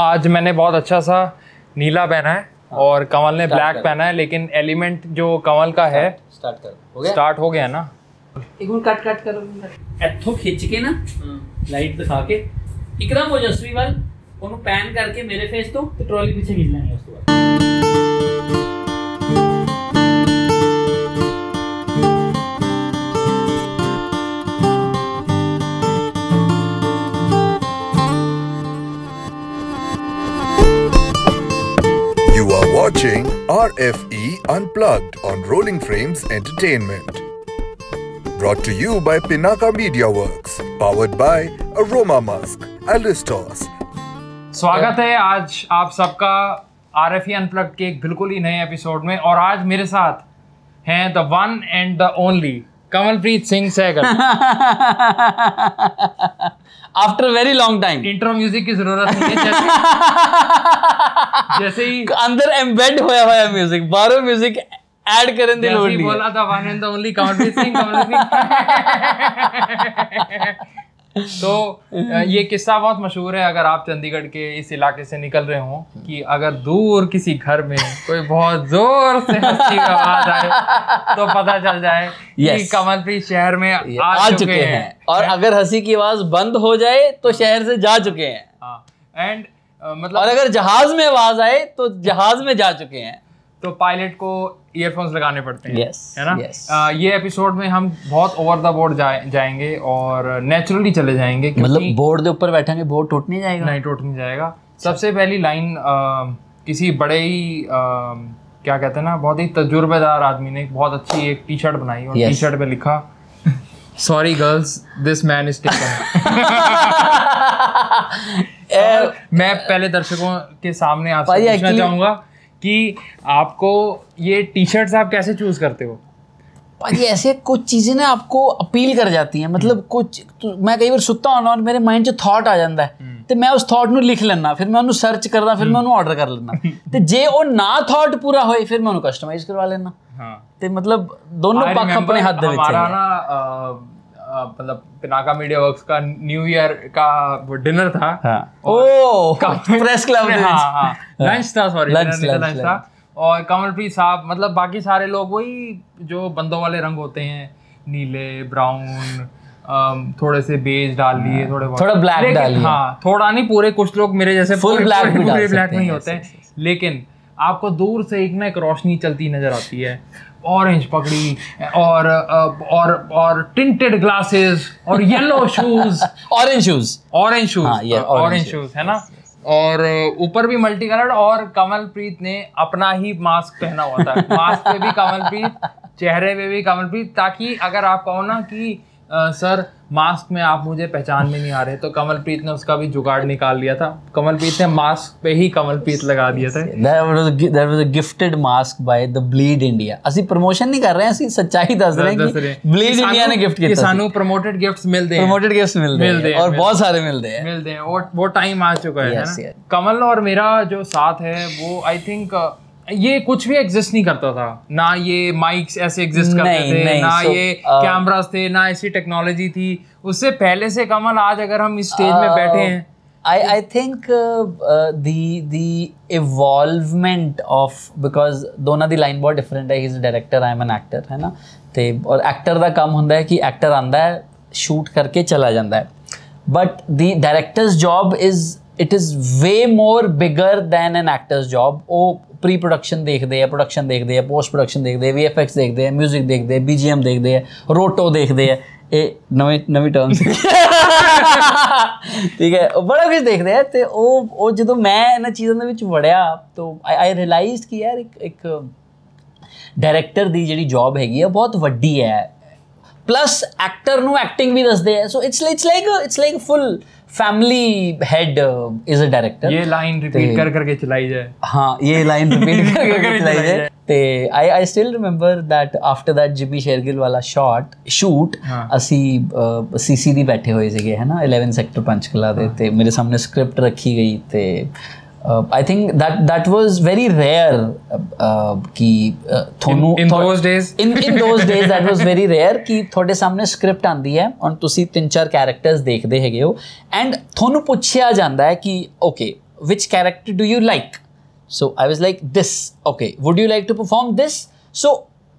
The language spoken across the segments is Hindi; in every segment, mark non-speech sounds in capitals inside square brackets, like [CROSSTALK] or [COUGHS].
आज मैंने बहुत अच्छा सा नीला पहना है और कमल ने ब्लैक पहना है लेकिन एलिमेंट जो कमल का है ਸਟਾਰਟ ਕਰ ਹੋ ਗਿਆ स्टार्ट हो गया ना ਇੱਕ ਮਿੰਟ ਕੱਟ ਕੱਟ ਕਰੋ ਇੱਥੋਂ ਖਿੱਚ ਕੇ ਨਾ ਲਾਈਟ ਦਿਖਾ ਕੇ ਇੱਕਦਮ ਓਜਸਵੀ ਵੱਲ ਉਹਨੂੰ ਪੈਨ ਕਰਕੇ ਮੇਰੇ ਫੇਸ ਤੋਂ ਤੇ ਟਰਾਲੀ ਪਿੱਛੇ ਖਿੱਚ ਲੈਣੀ ਉਸ ਤੋਂ ਬਾਅਦ watching RFE Unplugged on Rolling Frames Entertainment. Brought to you by Pinaka Media Works, powered by Aroma Musk, Alistos, स्वागत है आज आप सबका आर एफ़ अनप्लग के एक बिल्कुल ही नए एपिसोड में और आज मेरे साथ हैं the one and the only Kamalpreet Singh Sehgal after very long time intro music की ज़रूरत नहीं है जैसे, [LAUGHS] जैसे ही अंदर एम्बेड होया हुआ म्यूज़िक बारो म्यूज़िक ऐड करें दिल बोला था one and only Kamalpreet Singh Kamalpreet [LAUGHS] [LAUGHS] तो [LAUGHS] ये किस्सा बहुत मशहूर है अगर आप चंडीगढ़ के इस इलाके से निकल रहे हो कि अगर दूर किसी घर में कोई बहुत ज़ोर से हँसी की आवाज़ आए तो पता चल जाए yes. कि. कमलप्रीत शहर में आ, आ चुके चुके हैं और अगर हँसी की आवाज़ बंद हो जाए तो शहर से जा चुके हैं एंड मतलब और अगर जहाज़ में आवाज़ आए तो जहाज़ में जा चुके हैं तो पायलट को ईयरफोन्स लगाने पड़ते हैं Yes, है ना? yes. अ, ये एपिसोड में हम बहुत ओवर द बोर्ड जाए, जाएँगे और नेचुरली चले जाएँगे मतलब बोर्ड के ऊपर बैठेंगे बोर्ड टूट नहीं जाएगा? नहीं टूट नहीं जाएगा। सबसे पहली लाइन किसी बड़े ही अ, क्या कहते हैं ना बहुत ही तजुर्बेदार आदमी ने बहुत अच्छी एक टी शर्ट बनाई और Yes. टी शर्ट पे लिखा sorry girls this man is taken मैं पहले दर्शकों के सामने आपसे पूछना चाहूँगा कि आपको ये टी शर्ट्स आप कैसे चूज करते हो भाई ऐसे कुछ चीजें ना आपको अपील कर जाती हैं मतलब कुछ तो मैं कई बार सुत्ता होना और मेरे माइंड 'ਚ ਥਾਟ ਆ ਜਾਂਦਾ ਹੈ ਤੇ ਮੈਂ ਉਸ ਥਾਟ ਨੂੰ ਲਿਖ ਲੈਣਾ ਫਿਰ ਮੈਂ ਉਹਨੂੰ ਸਰਚ ਕਰਦਾ ਫਿਰ ਮੈਂ ਉਹਨੂੰ ਆਰਡਰ ਕਰ ਲੈਣਾ ਤੇ ਜੇ ਉਹ ਨਾ ਥਾਟ ਪੂਰਾ ਹੋਏ ਫਿਰ ਮੈਂ ਉਹਨੂੰ ਕਸਟਮਾਈਜ਼ ਕਰਵਾ ਲੈਣਾ हाँ ਤੇ ਮਤਲਬ ਦੋਨੋਂ I ਪੱਖ remember ਆਪਣੇ ਹੱਥ ਦੇ ਵਿੱਚ हमारा ਹੈ ना अ, अ, मतलब पिनाका मीडिया वर्क्स का न्यू ईयर का डिनर था। ओह प्रेस क्लब हाँ हाँ। लंच था सॉरी लंच था। और कमलप्रीत साहब मतलब बाकी सारे लोग वही जो बंदों वाले रंग होते हैं नीले ब्राउन थोड़े से बेज डाल लिए थोड़े थोड़ा ब्लैक डाल लिए। हाँ थोड़ा नहीं पूरे कुछ लोग मेरे जैसे फुल ब्लैक पूरे ब्लैक नहीं होते। हैं लेकिन आपको दूर से एक ना एक रोशनी चलती नज़र आती है। ऑरेंज पगड़ी और और और टिंटेड ग्लासेस और yellow shoes orange shoes orange shoes हाँ, ऑरेंज शूज़ है ना? और ऊपर भी मल्टी कलर और कमलप्रीत ने अपना ही मास्क पहना हुआ था। [LAUGHS] मास्क पे भी कमलप्रीत चेहरे पे भी कमलप्रीत ताकि अगर आप कहो ना कि सर मास्क में आप मुझे पहचान में नहीं आ रहे तो कमलप्रीत ने उसका भी जुगाड़ निकाल लिया था कमलप्रीत ने मास्क पे ही कमलप्रीत लगा दिया था that was a, that was a gifted mask by the bleed india ਅਸੀਂ ਪ੍ਰੋਮੋਸ਼ਨ ਨਹੀਂ ਕਰ ਰਹੇ ਅਸੀਂ ਸੱਚਾਈ ਦੱਸ ਰਹੇ ਹਾਂ ਦੱਸ ਰਹੇ ਕਿ bleed india ਨੇ ਗਿਫਟ कि ਕੀਤਾ सानू प्रमोटेड गिफ्ट्स मिलते हैं ਪ੍ਰੋਮੋਟਡ ਗਿਫਟਸ ਮਿਲਦੇ मिलते हैं हैं, और मिलते बहुत सारे मिलते हैं मिलते हैं वो वो टाइम आ चुका है, है Yes, ना yes. कमल और मेरा जो साथ है वो आई थिंक ये कुछ भी एग्जिस्ट नहीं करता था ना ये माइक्स ऐसे एग्जिस्ट करते नहीं, थे नहीं, ना so, ये uh, कैमरास थे ना ऐसी टेक्नोलॉजी थी उससे पहले से कमल आज अगर हम इस स्टेज में बैठे हैं I I think uh, uh, the the evolvement of because ਦੋਨਾਂ ਦੀ ਲਾਈਨ ਬਹੁਤ ਡਿਫਰੈਂਟ ਹੈ he is director I am an actor ਹੈ ਨਾ ਤੇ ਔਰ ਐਕਟਰ ਦਾ ਕੰਮ ਹੁੰਦਾ ਹੈ ਕਿ ਐਕਟਰ ਆਂਦਾ ਹੈ ਸ਼ੂਟ ਕਰਕੇ ਚਲਾ ਜਾਂਦਾ ਹੈ but the director's job is it is way more bigger than an actor's job ਉਹ pre production ਦੇਖਦੇ ਆ ਪ੍ਰੋਡਕਸ਼ਨ ਦੇਖਦੇ ਆ ਪੋਸਟ ਪ੍ਰੋਡਕਸ਼ਨ ਦੇਖਦੇ ਆ ਵੀਐਫਐਕਸ ਦੇਖਦੇ ਆ 뮤직 ਦੇਖਦੇ ਆ ਬੀਜੀਐਮ ਦੇਖਦੇ ਆ, ਰੋਟੋ ਦੇਖਦੇ ਆ। ਇਹ ਨਵੇਂ, ਨਵੀਂ ਟਰਮ ਠੀਕ ਹੈ, ਉਹ ਬੜਾ ਕੁਝ ਦੇਖਦੇ ਆ ਤੇ ਉਹ ਉਹ ਜਦੋਂ ਮੈਂ ਇਹਨਾਂ ਚੀਜ਼ਾਂ ਦੇ ਵਿੱਚ ਵੜਿਆ, ਤਾਂ ਆਈ ਆਈ ਰਿਅਲਾਈਜ਼ਡ ਕਿ ਯਾਰ ਇੱਕ ਇੱਕ ਡਾਇਰੈਕਟਰ ਦੀ ਜਿਹੜੀ ਜੌਬ ਹੈਗੀ ਆ ਬਹੁਤ ਵੱਡੀ ਹੈ। ਪਲੱਸ ਐਕਟਰ ਨੂੰ ਐਕਟਿੰਗ ਵੀ ਦੱਸਦੇ ਆ so it's it's like it's like full family head is a director ये लाइन रिपीट कर करके चलाई जाए हाँ ये लाइन [LAUGHS] रिपीट करके करके चलाई चलाई है जाए। ਤੇ I I still remember that after that Jimmy Shergill ਵਾਲਾ ਸ਼ਾਟ ਸ਼ੂਟ ਹਾਂ। ਅਸੀਂ ਸੀਸੀ ਦੀ ਬੈਠੇ ਹੋਏ ਸੀਗੇ ਹੈ ਨਾ 11 ਸੈਕਟਰ ਪੰਚਕਲਾ ਦੇ ਤੇ ਮੇਰੇ ਸਾਹਮਣੇ ਸਕ੍ਰਿਪਟ ਰੱਖੀ ਗਈ ਤੇ I think that that was very rare कि ਤੁਹਾਨੂੰ in those days in in those days that was very rare ਕਿ ਤੁਹਾਡੇ ਸਾਹਮਣੇ ਸਕ੍ਰਿਪਟ ਆਂਦੀ ਹੈ ਔਰ ਤੁਸੀਂ ਤਿੰਨ ਚਾਰ ਕੈਰੈਕਟਰਸ ਦੇਖਦੇ ਹੈਗੇ ਹੋ ਐਂਡ ਤੁਹਾਨੂੰ ਪੁੱਛਿਆ ਜਾਂਦਾ ਹੈ ਕਿ okay which character do you like so i was like this okay would you like to perform this so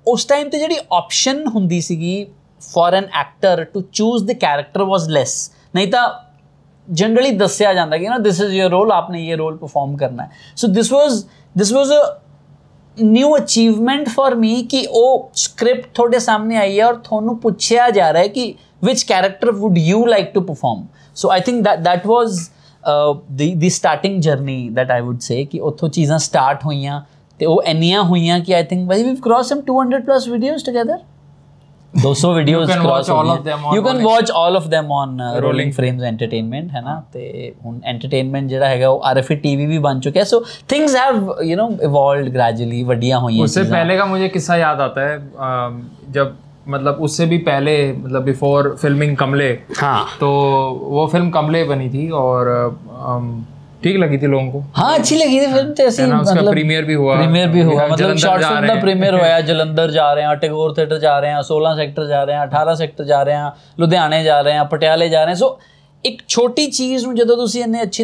ਉਸ ਟਾਈਮ ਤੇ ਜਿਹੜੀ ਆਪਸ਼ਨ ਹੁੰਦੀ ਸੀਗੀ for an actor to choose the character was less ਨਹੀਂ ਤਾਂ जनरली दस्या जाता कि, ना दिस इज़ योर रोल आपने ये रोल परफॉर्म करना है. So this was this was a new achievement for me कि वो स्क्रिप्ट थोड़े सामने आई है और थोनू पूछा जा रहा है कि which character would you like to perform so I think that that was the starting journey that I would say कि उतो चीज़ा स्टार्ट हुई तो वो एनिया हुई कि I think why we cross some two hundred plus videos together 200 videos can cross watch all ਹੋ of ਗਈਆਂ। them on you can Rolling- watch all of them on uh, rolling Rolling frames entertainment ਹੈ ਨਾ ਤੇ ਹੁਣ entertainment ਜਿਹੜਾ ਹੈਗਾ ਉਹ RFE TV ਵੀ ਬਣ ਚੁੱਕਿਆ so things have you know evolved gradually ਵੱਡੀਆਂ ਹੋਈਆਂ उससे ਚੀਜ਼ਾਂ। पहले का मुझे किस्सा याद आता है अम, जब मतलब उससे भी पहले मतलब बिफोर फिल्मिंग कमले हाँ तो वो फिल्म कमले बनी थी और अम, ठीक लगी थी लोगों को ਹਾਂ ਅੱਛੀ ਲੱਗੀ थी ਫਿਲਮ ਤੇ ਅਸੀਂ है ना उसका ਮਤਲਬ प्रीमियर भी हुआ ਪ੍ਰੀਮੀਅਰ ਵੀ ਹੋਇਆ हम ਮਤਲਬ जलंधर ਸ਼ਾਰਟ जा ਫਿਲਮ रहे ਦਾ हैं। ਪ੍ਰੀਮੀਅਰ [LAUGHS] ਹੋਇਆ ਜਲੰਧਰ ਜਾ ਰਹੇ ਹਾਂ ਟੈਗੋਰ ਥੀਏਟਰ ਜਾ ਰਹੇ ਹਾਂ 16 ਸੈਕਟਰ ਜਾ ਰਹੇ ਹਾਂ 18 ਸੈਕਟਰ ਜਾ ਰਹੇ ਹਾਂ ਲੁਧਿਆਣੇ ਜਾ ਰਹੇ ਹਾਂ ਪਟਿਆਲੇ ਜਾ ਰਹੇ ਹਾਂ ਸੋ ਇੱਕ ਛੋਟੀ ਚੀਜ਼ ਨੂੰ ਜਦੋਂ ਤੁਸੀਂ ਇੰਨੇ ਅੱਛੇ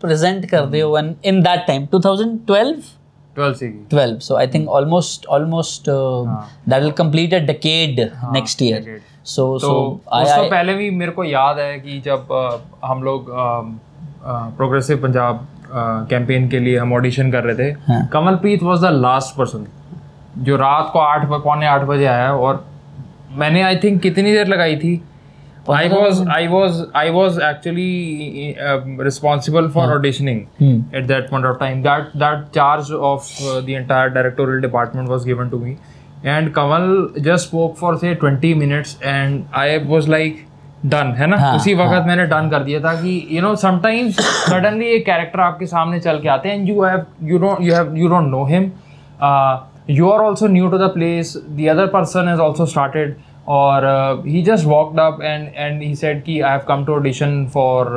ਪ੍ਰੈਜ਼ੈਂਟ ਕਰਦੇ ਹੋ and in that time 2012 twelve से की 12 so i think almost almost uh, that will complete a decade next year decade. so तो so i, उससे I पहले भी मेरे को याद है कि जब अ, हम लोग प्रोग्रेसिव पंजाब कैंपेन के लिए हम ऑडिशन कर रहे थे। Kamalpreet was the last person जो रात को आठ पौने आठ बजे आया और मैंने आई थिंक कितनी देर लगाई थी? I was I was I was actually responsible for auditioning at that point of time that that charge of the directorial department was given to me and Kamal just woke for say twenty minutes and I was like done है ना? हाँ, उसी वक्त हाँ. मैंने डन कर दिया था कि यू नो समटाइम्स सडनली एक कैरेक्टर आपके सामने चल के आते हैं and you have you don't you have you don't know him you are also new to the place the other person has also started और he just walked up and and he said कि I have come to audition for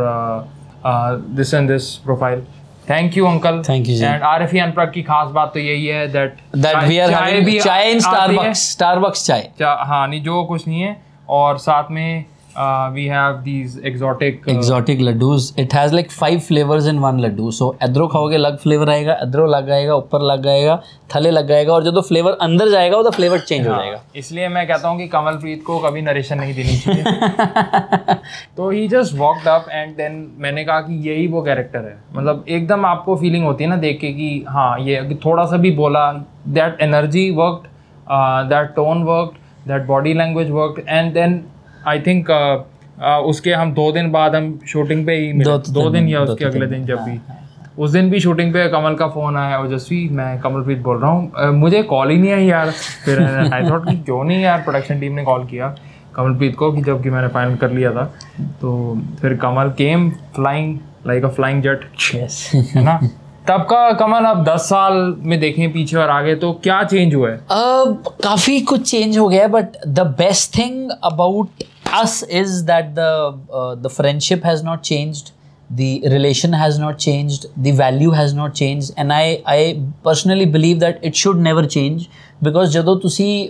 this and this profile thank you uncle thank ji. And R F unplug की खास बात तो यही है that that we are having chai in starbucks starbucks chai चा- हाँ नहीं जो कुछ नहीं है। और साथ में we have these exotic exotic laddus. It has like five flavors in one laddu. So इधरों खाओगे अलग फ्लेवर आएगा. इधरों लग आएगा ऊपर लग आएगा थले लग आएगा और जब फ्लेवर अंदर जाएगा वो फ्लेवर चेंज हो जाएगा. इसलिए मैं कहता हूँ कि कमलप्रीत को कभी नरेशन नहीं देनी चाहिए। [LAUGHS] तो he just walked up and then मैंने कहा कि यही वो कैरेक्टर है। मतलब एकदम आपको फीलिंग होती है ना देख के कि हाँ ये थोड़ा सा भी बोला that energy worked that tone worked that body language worked and then I think उसके हम दो दिन बाद हम शूटिंग पे ही मिले। दो- दो दिन या उसके अगले दिन, जब भी। उस दिन भी शूटिंग पे कमल का फ़ोन आया ओजस्वी मैं कमलप्रीत बोल रहा हूँ। मुझे कॉल ही नहीं आई यार। फिर आई थॉट कि क्यों नहीं यार प्रोडक्शन टीम ने कॉल किया कमलप्रीत को कि जबकि मैंने फाइनल कर लिया था। तो फिर Kamal came flying like a flying jet yes. है ना? तब का कमल अब 10 साल में देखें पीछे और आगे तो क्या चेंज हुआ है? uh, काफ़ी कुछ चेंज हो गया है but the best thing about us is that the uh, the friendship has not changed the relation has not changed the value has not changed and i i personally believe that it should never change because ਜਦੋਂ ਤੁਸੀਂ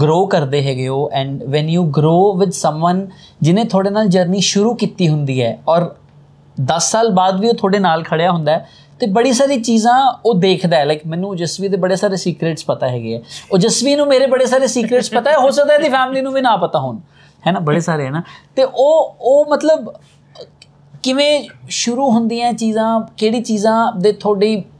ਗਰੋ ਕਰਦੇ ਹੈਗੇ ਹੋ and when you grow with someone ਜਿਨੇ ਤੁਹਾਡੇ ਨਾਲ ਜਰਨੀ ਸ਼ੁਰੂ ਕੀਤੀ ਹੁੰਦੀ ਹੈ ਔਰ 10 ਸਾਲ ਬਾਅਦ ਵੀ ਉਹ ਤੁਹਾਡੇ ਨਾਲ ਖੜਿਆ ਹੁੰਦਾ ਹੈ ਤੇ ਬੜੀ ਸਾਰੀ ਚੀਜ਼ਾਂ ਉਹ ਦੇਖਦਾ ਹੈ ਲਾਈਕ ਮੈਨੂੰ ਜਸਵੀ ਦੇ ਬੜੇ ਸਾਰੇ ਸੀਕ੍ਰੇਟਸ ਪਤਾ ਹੈਗੇ ਆ ਉਹ ਜਸਵੀ ਨੂੰ ਮੇਰੇ ਬੜੇ ਸਾਰੇ ਸੀਕ੍ਰੇਟਸ ਪਤਾ ਹੈ ਹੋ ਸਕਦਾ ਹੈ ਦੀ ਫੈਮਿਲੀ ਨੂੰ ਵੀ ਨਾ ਪਤਾ ਹੋਣ ਹੈ ਨਾ ਬੜੇ ਸਾਰੇ ਹੈ ਨਾ ਤੇ ਉਹ ਉਹ ਮਤਲਬ ਕਿਵੇਂ ਸ਼ੁਰੂ ਹੁੰਦੀਆਂ ਚੀਜ਼ਾਂ, ਕਿਹੜੀ ਚੀਜ਼ਾਂ ਦੇ ਤੁਹਾਡੀ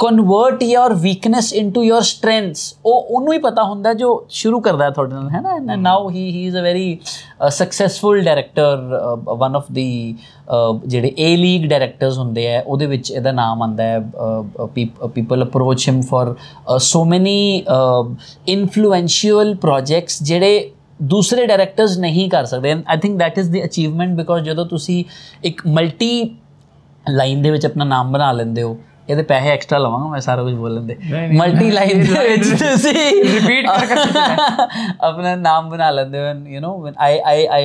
convert your weakness into your strengths ਉਹ ਉਹਨੂੰ ਹੀ ਪਤਾ ਹੁੰਦਾ ਜੋ ਸ਼ੁਰੂ ਕਰਦਾ ਹੈ ਤੁਹਾਡੇ ਨਾਲ ਹੈ ਨਾ now he he is a very successful director one of the ਜਿਹੜੇ ਏ ਲੀਗ ਡਾਇਰੈਕਟਰਸ ਹੁੰਦੇ ਆ, ਉਹਦੇ ਵਿੱਚ ਇਹਦਾ ਨਾਮ ਆਂਦਾ ਹੈ people approach him for so many influential projects ਜਿਹੜੇ ਦੂਸਰੇ ਡਾਇਰੈਕਟਰਸ ਨਹੀਂ ਕਰ ਸਕਦੇ and I think that is the achievement because ਜਦੋਂ ਤੁਸੀਂ ਇੱਕ ਮਲਟੀ ਲਾਈਨ ਦੇ ਵਿੱਚ ਆਪਣਾ ਨਾਮ ਬਣਾ ਲੈਂਦੇ ਹੋ ਇਹਦੇ ਪੈਸੇ ਐਕਸਟਰਾ ਲਵਾਂਗਾ ਮੈਂ ਸਾਰਾ ਕੁਝ ਬੋਲਣ ਦੇ ਨਹੀਂ, ਨਹੀਂ, ਮਲਟੀ ਲਾਈਨ ਦੇ ਵਿੱਚ ਤੁਸੀਂ Repeat ਕਰ ਕਰ ਆਪਣਾ ਨਾਮ ਬਣਾ ਲੈਂਦੇ ਹੋ you know when I I I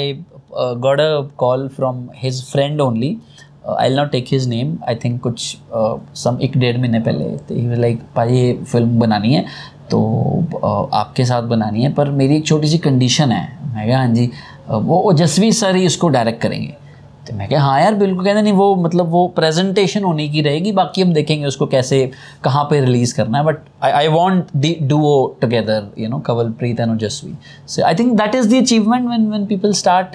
uh, got a call from his friend only uh, I'll not take his name I think कुछ uh, some एक डेढ़ महीने पहले तो he was like भाई ये फिल्म बनानी है तो आपके साथ बनानी है पर मेरी एक छोटी सी कंडीशन है। मैं क्या हाँ जी। वो ओजस्वी सर ही इसको डायरेक्ट करेंगे। तो मैं क्या हाँ यार बिल्कुल। कहते नहीं वो मतलब वो प्रेजेंटेशन होने की रहेगी बाकी हम देखेंगे उसको कैसे कहाँ पे रिलीज़ करना है। But I I want the duo together you know Kawalpreet and Ojaswi so I think that is the achievement when when people start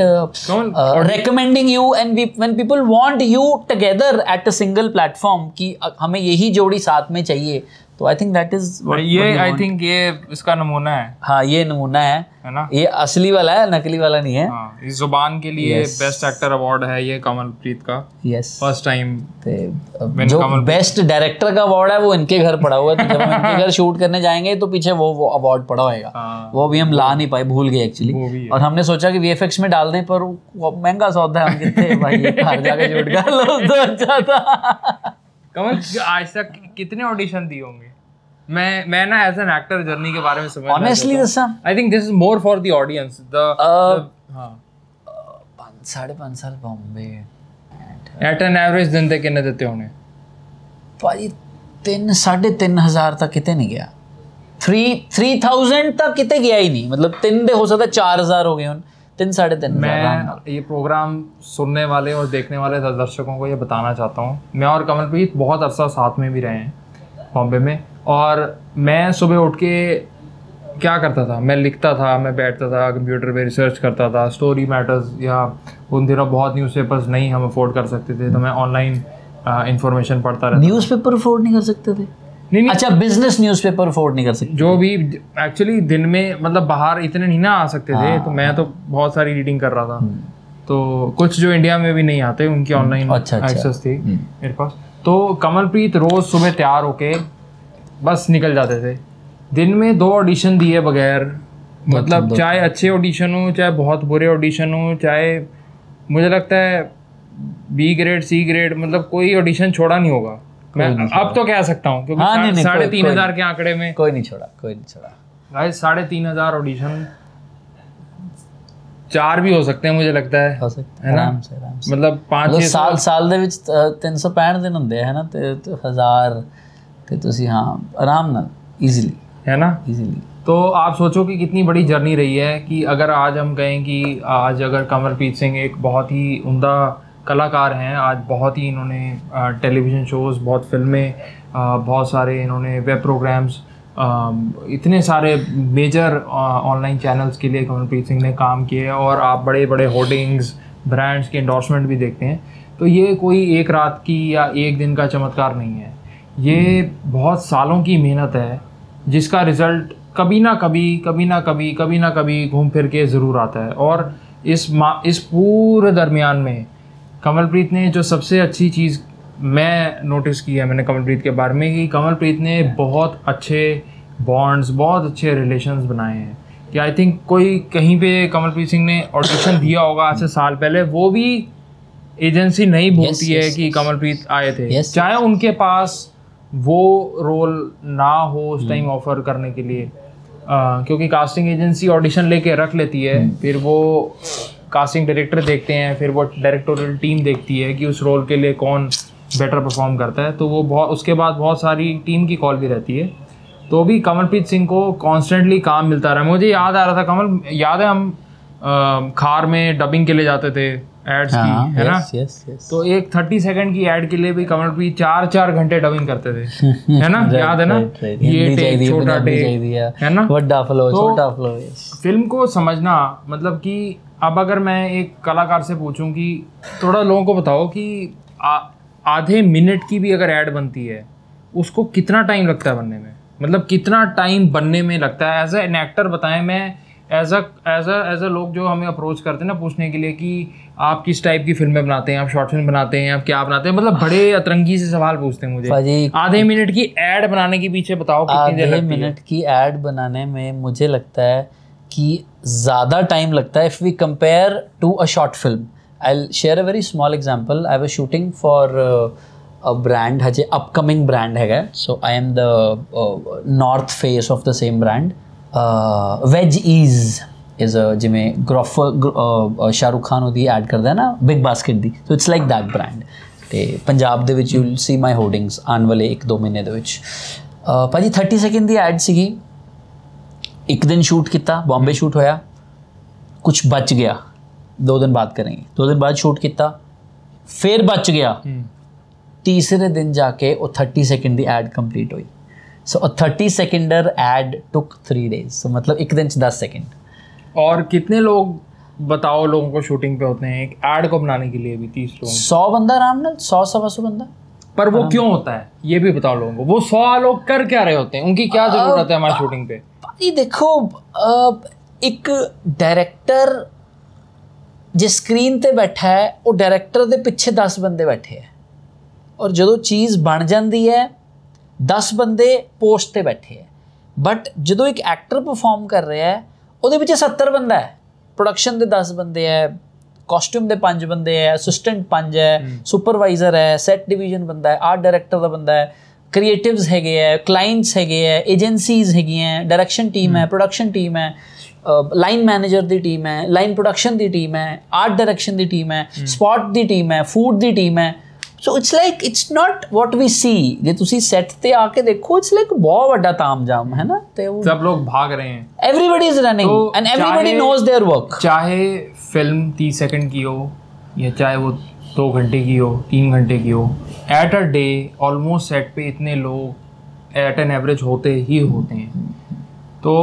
recommending you and and people when you together at a single platform कि हमें यही जोड़ी साथ में चाहिए तो आई थिंक दैट इज़ ये आई थिंक ये इसका नमूना है। हाँ ये नमूना है। है ना? ये असली वाला है नकली वाला नहीं है। हाँ इस ज़ुबान के लिए बेस्ट एक्टर अवार्ड है ये कमलप्रीत का। यस फ़र्स्ट टाइम जो बेस्ट डायरेक्टर का अवार्ड है वो इनके घर पड़ा हुआ है। तो जब हम इनके घर शूट करने जाएँगे तो पीछे वो वो अवार्ड पड़ा होएगा। हाँ। वो भी हम ला नहीं पाए भूल गए एक्चुअली। और हमने सोचा कि वीएफएक्स में डाल दें पर महँगा सौदा है हम कितने भाई? घर जाके शूट कर लो तो अच्छा था। कमल आज तक कितने ऑडिशन दिए होंगे? मैं मैं ना एज एन एक्टर जर्नी के बारे में समझ honestly this I think this is more for the audience the हाँ। साढ़े पाँच साल बॉम्बे एट एन एवरेज दिन तक कितने देते होने भाई तीन साढ़े तीन हज़ार तक कितने नहीं गया। थ्री थ्री थाउज़ेंड तक कितने गया ही नहीं। मतलब तीन दे हो सकता चार हज़ार हो गए उन तीन साढ़े तीन मैं ये प्रोग्राम सुनने वाले और देखने वाले दर्शकों को ये बताना चाहता हूँ। मैं और कमलप्रीत बहुत अरसा साथ में भी रहे हैं बॉम्बे में। और मैं सुबह उठ के क्या करता था? मैं लिखता था मैं बैठता था कंप्यूटर पे रिसर्च करता था स्टोरी मैटर्स या उन दिनों बहुत न्यूज़पेपर्स नहीं हम अफोर्ड कर सकते थे तो मैं ऑनलाइन इंफॉर्मेशन पढ़ता रहता न्यूज़पेपर अफोर्ड नहीं कर सकते थे? नहीं नहीं। अच्छा बिज़नेस न्यूज़पेपर अफोर्ड नहीं कर सकते जो भी एक्चुअली दिन में मतलब बाहर इतने नहीं ना आ सकते थे तो मैं तो बहुत सारी रीडिंग कर रहा था। तो कुछ जो इंडिया में भी नहीं आते उनकी ऑनलाइन अच्छा, अच्छा। एक्सेस थी मेरे पास। तो कमलप्रीत रोज सुबह तैयार होके बस निकल जाते थे। दिन में दो ऑडिशन दिए बगैर। मतलब चाहे अच्छे ऑडिशन हो चाहे बहुत बुरे ऑडिशन हो चाहे मुझे लगता है बी ग्रेड सी ग्रेड मतलब कोई ऑडिशन छोड़ा नहीं होगा। मैं अब तो कह सकता हूँ क्योंकि हाँ, साढ़े तीन हज़ार के आंकड़े में। कोई नहीं छोड़ा कोई नहीं छोड़ा। भाई साढ़े तीन हज़ार ऑडिशन चार भी हो सकते ਆ मुझे लगता है। ਹੋ ਸਕਦਾ ਹੈ ਨਾ ਮਤਲਬ 5 6 साल ਸਾਲ ਦੇ ਵਿੱਚ 365 ਦਿਨ ਹੁੰਦੇ ਹੈ ਨਾ ਤੇ ਫਿਰ ਤੁਸੀਂ ਹਾਂ ਆਰਾਮ ਨਾਲ इजीली है ना? इजीली तो आप सोचो कि कितनी बड़ी जर्नी रही है कि अगर आज हम कहें कि आज अगर कंवरप्रीत सिंह एक बहुत ही उमदा कलाकार हैं आज बहुत ही इन्होंने टेलीविज़न शोज़ बहुत फ़िल्में बहुत सारे इन्होंने वेब प्रोग्राम्स इतने सारे मेजर ऑनलाइन चैनल्स के लिए कंवरप्रीत सिंह ने काम किए और आप बड़े बड़े होर्डिंग्स ब्रांड्स के इंडोर्समेंट भी देखते हैं। तो ये कोई एक रात की या एक दिन का चमत्कार नहीं है। ये बहुत सालों की मेहनत है जिसका रिज़ल्ट कभी ना कभी कभी ना कभी कभी ना कभी घूम फिर के ज़रूर आता है। और इस मा इस पूरे दरमियान में कमलप्रीत ने जो सबसे अच्छी चीज़ मैं नोटिस की है मैंने कमलप्रीत के बारे में कि कमलप्रीत ने बहुत अच्छे बॉन्ड्स बहुत अच्छे रिलेशंस बनाए हैं। कि आई थिंक कोई कहीं पे कमलप्रीत सिंह ने ऑडिशन दिया होगा आज से साल पहले वो भी एजेंसी नहीं बोलती है yes, कि yes, कमलप्रीत आए थे। Yes. चाहे उनके पास वो रोल ना हो उस टाइम ऑफ़र करने के लिए। अ, क्योंकि कास्टिंग एजेंसी ऑडिशन लेके रख लेती है फिर वो कास्टिंग डायरेक्टर देखते हैं फिर वो डायरेक्टोरियल टीम देखती है कि उस रोल के लिए कौन बेटर परफॉर्म करता है। तो वो बहुत उसके बाद बहुत सारी टीम की कॉल भी रहती है। तो भी कमलप्रीत सिंह को कॉन्स्टेंटली काम मिलता रहा। मुझे याद आ रहा था कमल याद है हम अ, खार में डबिंग के लिए जाते थे? एड्स हाँ, की है ना? यस, यस, तो एक थर्टी सेकंड की एड के लिए भी कमल भी चार चार घंटे डबिंग करते थे है ना? [LAUGHS] याद है ना? ये टेक छोटा टेक है ना? बड़ा फ्लो तो छोटा फ्लो फ़िल्म को समझना मतलब कि अब अगर मैं एक कलाकार से पूछूँ कि थोड़ा लोगों को बताओ कि आधे मिनट की भी अगर ऐड बनती है उसको कितना टाइम लगता है बनने में? मतलब कितना टाइम बनने में लगता है? एज एन एक्टर बताएँ मैं as a as a as a लोग जो हमें अप्रोच करते हैं ना पूछने के लिए कि आप किस टाइप की फ़िल्में बनाते हैं आप शॉर्ट फ़िल्म बनाते हैं आप क्या बनाते हैं? मतलब बड़े अतरंगी से सवाल पूछते हैं मुझे। आधे मिनट की ऐड बनाने के पीछे बताओ कितनी देर आधे लगती मिनट की एड बनाने में मुझे लगता है कि ज़्यादा टाइम लगता है if we compare to a short film I share a very small example I was shooting for a brand हजे अपकमिंग ब्रांड हैगा so I am the north face of the same brand veg ease is ਜਿਵੇਂ ਗ੍ਰੋਫਰ ਸ਼ਾਹਰੁਖ ਖਾਨ ਉਹਦੀ ਐਡ ਕਰਦਾ ਹੈ ਨਾ big basket the so it's like that brand ਤੇ ਪੰਜਾਬ ਦੇ ਵਿੱਚ you will see my hoardings ਆਉਣ ਵਾਲੇ 1-2 ਮਹੀਨੇ ਦੇ ਵਿੱਚ ਅਹ ਭਾਜੀ 30 ਸੈਕਿੰਡ ਦੀ ਐਡ ਸੀਗੀ ਇੱਕ ਦਿਨ ਸ਼ੂਟ ਕੀਤਾ ਬੰਬੇ ਸ਼ੂਟ ਹੋਇਆ ਕੁਝ ਬਚ ਗਿਆ ਦੋ ਦਿਨ ਬਾਅਦ ਕਰਾਂਗੇ ਦੋ ਦਿਨ ਬਾਅਦ ਸ਼ੂਟ ਕੀਤਾ ਫਿਰ ਬਚ ਗਿਆ ਤੀਸਰੇ ਦਿਨ ਜਾ ਕੇ ਉਹ 30 ਸੈਕਿੰਡ ਦੀ ਐਡ ਕੰਪਲੀਟ ਹੋਈ ਸੋ ਅ 30 ਸੈਕਿੰਡਰ ਐਡ ਟੁਕ 3 ਡੇਜ਼ ਸੋ ਮਤਲਬ ਇੱਕ ਦਿਨ ਚ 10 ਸੈਕਿੰਡ और कितने लोग बताओ लोगों को शूटिंग पे होते हैं एक एड को बनाने के लिए भी तीस लोग 100 ਬੰਦਾ ਆਰਾਮ ਨਾਲ 100 ਸਵਾ ਸੌ ਬੰਦਾ पर वो क्यों होता है ये भी बताओ लोगों को वो सौ लोग कर क्या रहे होते हैं उनकी क्या जरूरत है हमारी शूटिंग पे ਭਾਈ ਦੇਖੋ ਅਹ, ਇੱਕ ਡਾਇਰੈਕਟਰ ਜੇ ਸਕਰੀਨ ਤੇ ਬੈਠਾ ਹੈ ਉਹ ਡਾਇਰੈਕਟਰ ਦੇ ਪਿੱਛੇ 10 ਬੰਦੇ ਬੈਠੇ ਹੈ ਔਰ ਜਦੋਂ ਚੀਜ਼ ਬਣ ਜਾਂਦੀ ਹੈ 10 ਬੰਦੇ ਪੋਸਟ ਤੇ ਬੈਠੇ ਹੈ ਬਟ ਜਦੋਂ ਇੱਕ ਐਕਟਰ ਪਰਫਾਰਮ ਕਰ ਰਿਹਾ ਹੈ ਉਹਦੇ ਪਿੱਛੇ 70 ਬੰਦਾ ਹੈ ਪ੍ਰੋਡਕਸ਼ਨ ਦੇ 10 ਬੰਦੇ ਹੈ ਕਾਸਟਿਊਮ ਦੇ 5 ਬੰਦੇ ਹੈ ਅਸਿਸਟੈਂਟ 5 ਹੈ ਸੁਪਰਵਾਈਜ਼ਰ ਹੈ ਸੈਟ ਡਿਵੀਜ਼ਨ ਬੰਦਾ ਹੈ ਆਰਟ ਡਾਇਰੈਕਟਰ ਦਾ ਬੰਦਾ ਹੈ ਕ੍ਰੀਏਟਿਵਸ ਹੈਗੇ ਹੈ ਕਲਾਇੰਟਸ ਹੈਗੇ ਹੈ ਏਜੰਸੀਜ਼ ਹੈਗੀਆਂ ਡਾਇਰੈਕਸ਼ਨ ਟੀਮ ਹੈ ਪ੍ਰੋਡਕਸ਼ਨ ਟੀਮ ਹੈ ਲਾਈਨ ਮੈਨੇਜਰ ਦੀ ਟੀਮ ਹੈ ਲਾਈਨ ਪ੍ਰੋਡਕਸ਼ਨ ਦੀ ਟੀਮ ਹੈ ਆਰਟ ਡਾਇਰੈਕਸ਼ਨ ਦੀ ਟੀਮ ਹੈ ਸਪੌਟ ਦੀ ਟੀਮ ਹੈ ਫੂਡ ਦੀ ਟੀਮ ਹੈ so it's like it's not what we see ਜੇ ਤੁਸੀਂ ਸੈੱਟ ਤੇ ਆ ਕੇ ਦੇਖੋ ਇਟਸ ਲਾਈਕ ਬਹੁਤ ਵੱਡਾ ਤਾਮਝਾਮ ਹੈ ਨਾ ਤੇ ਉਹ सब लोग भाग रहे हैं everybody is running तो and everybody चाहे- knows their work चाहे फिल्म तीस सेकंड की हो या चाहे वो दो घंटे की हो तीन घंटे की हो at a day almost set पे इतने लोग एट एन एवरेज होते ही होते हैं तो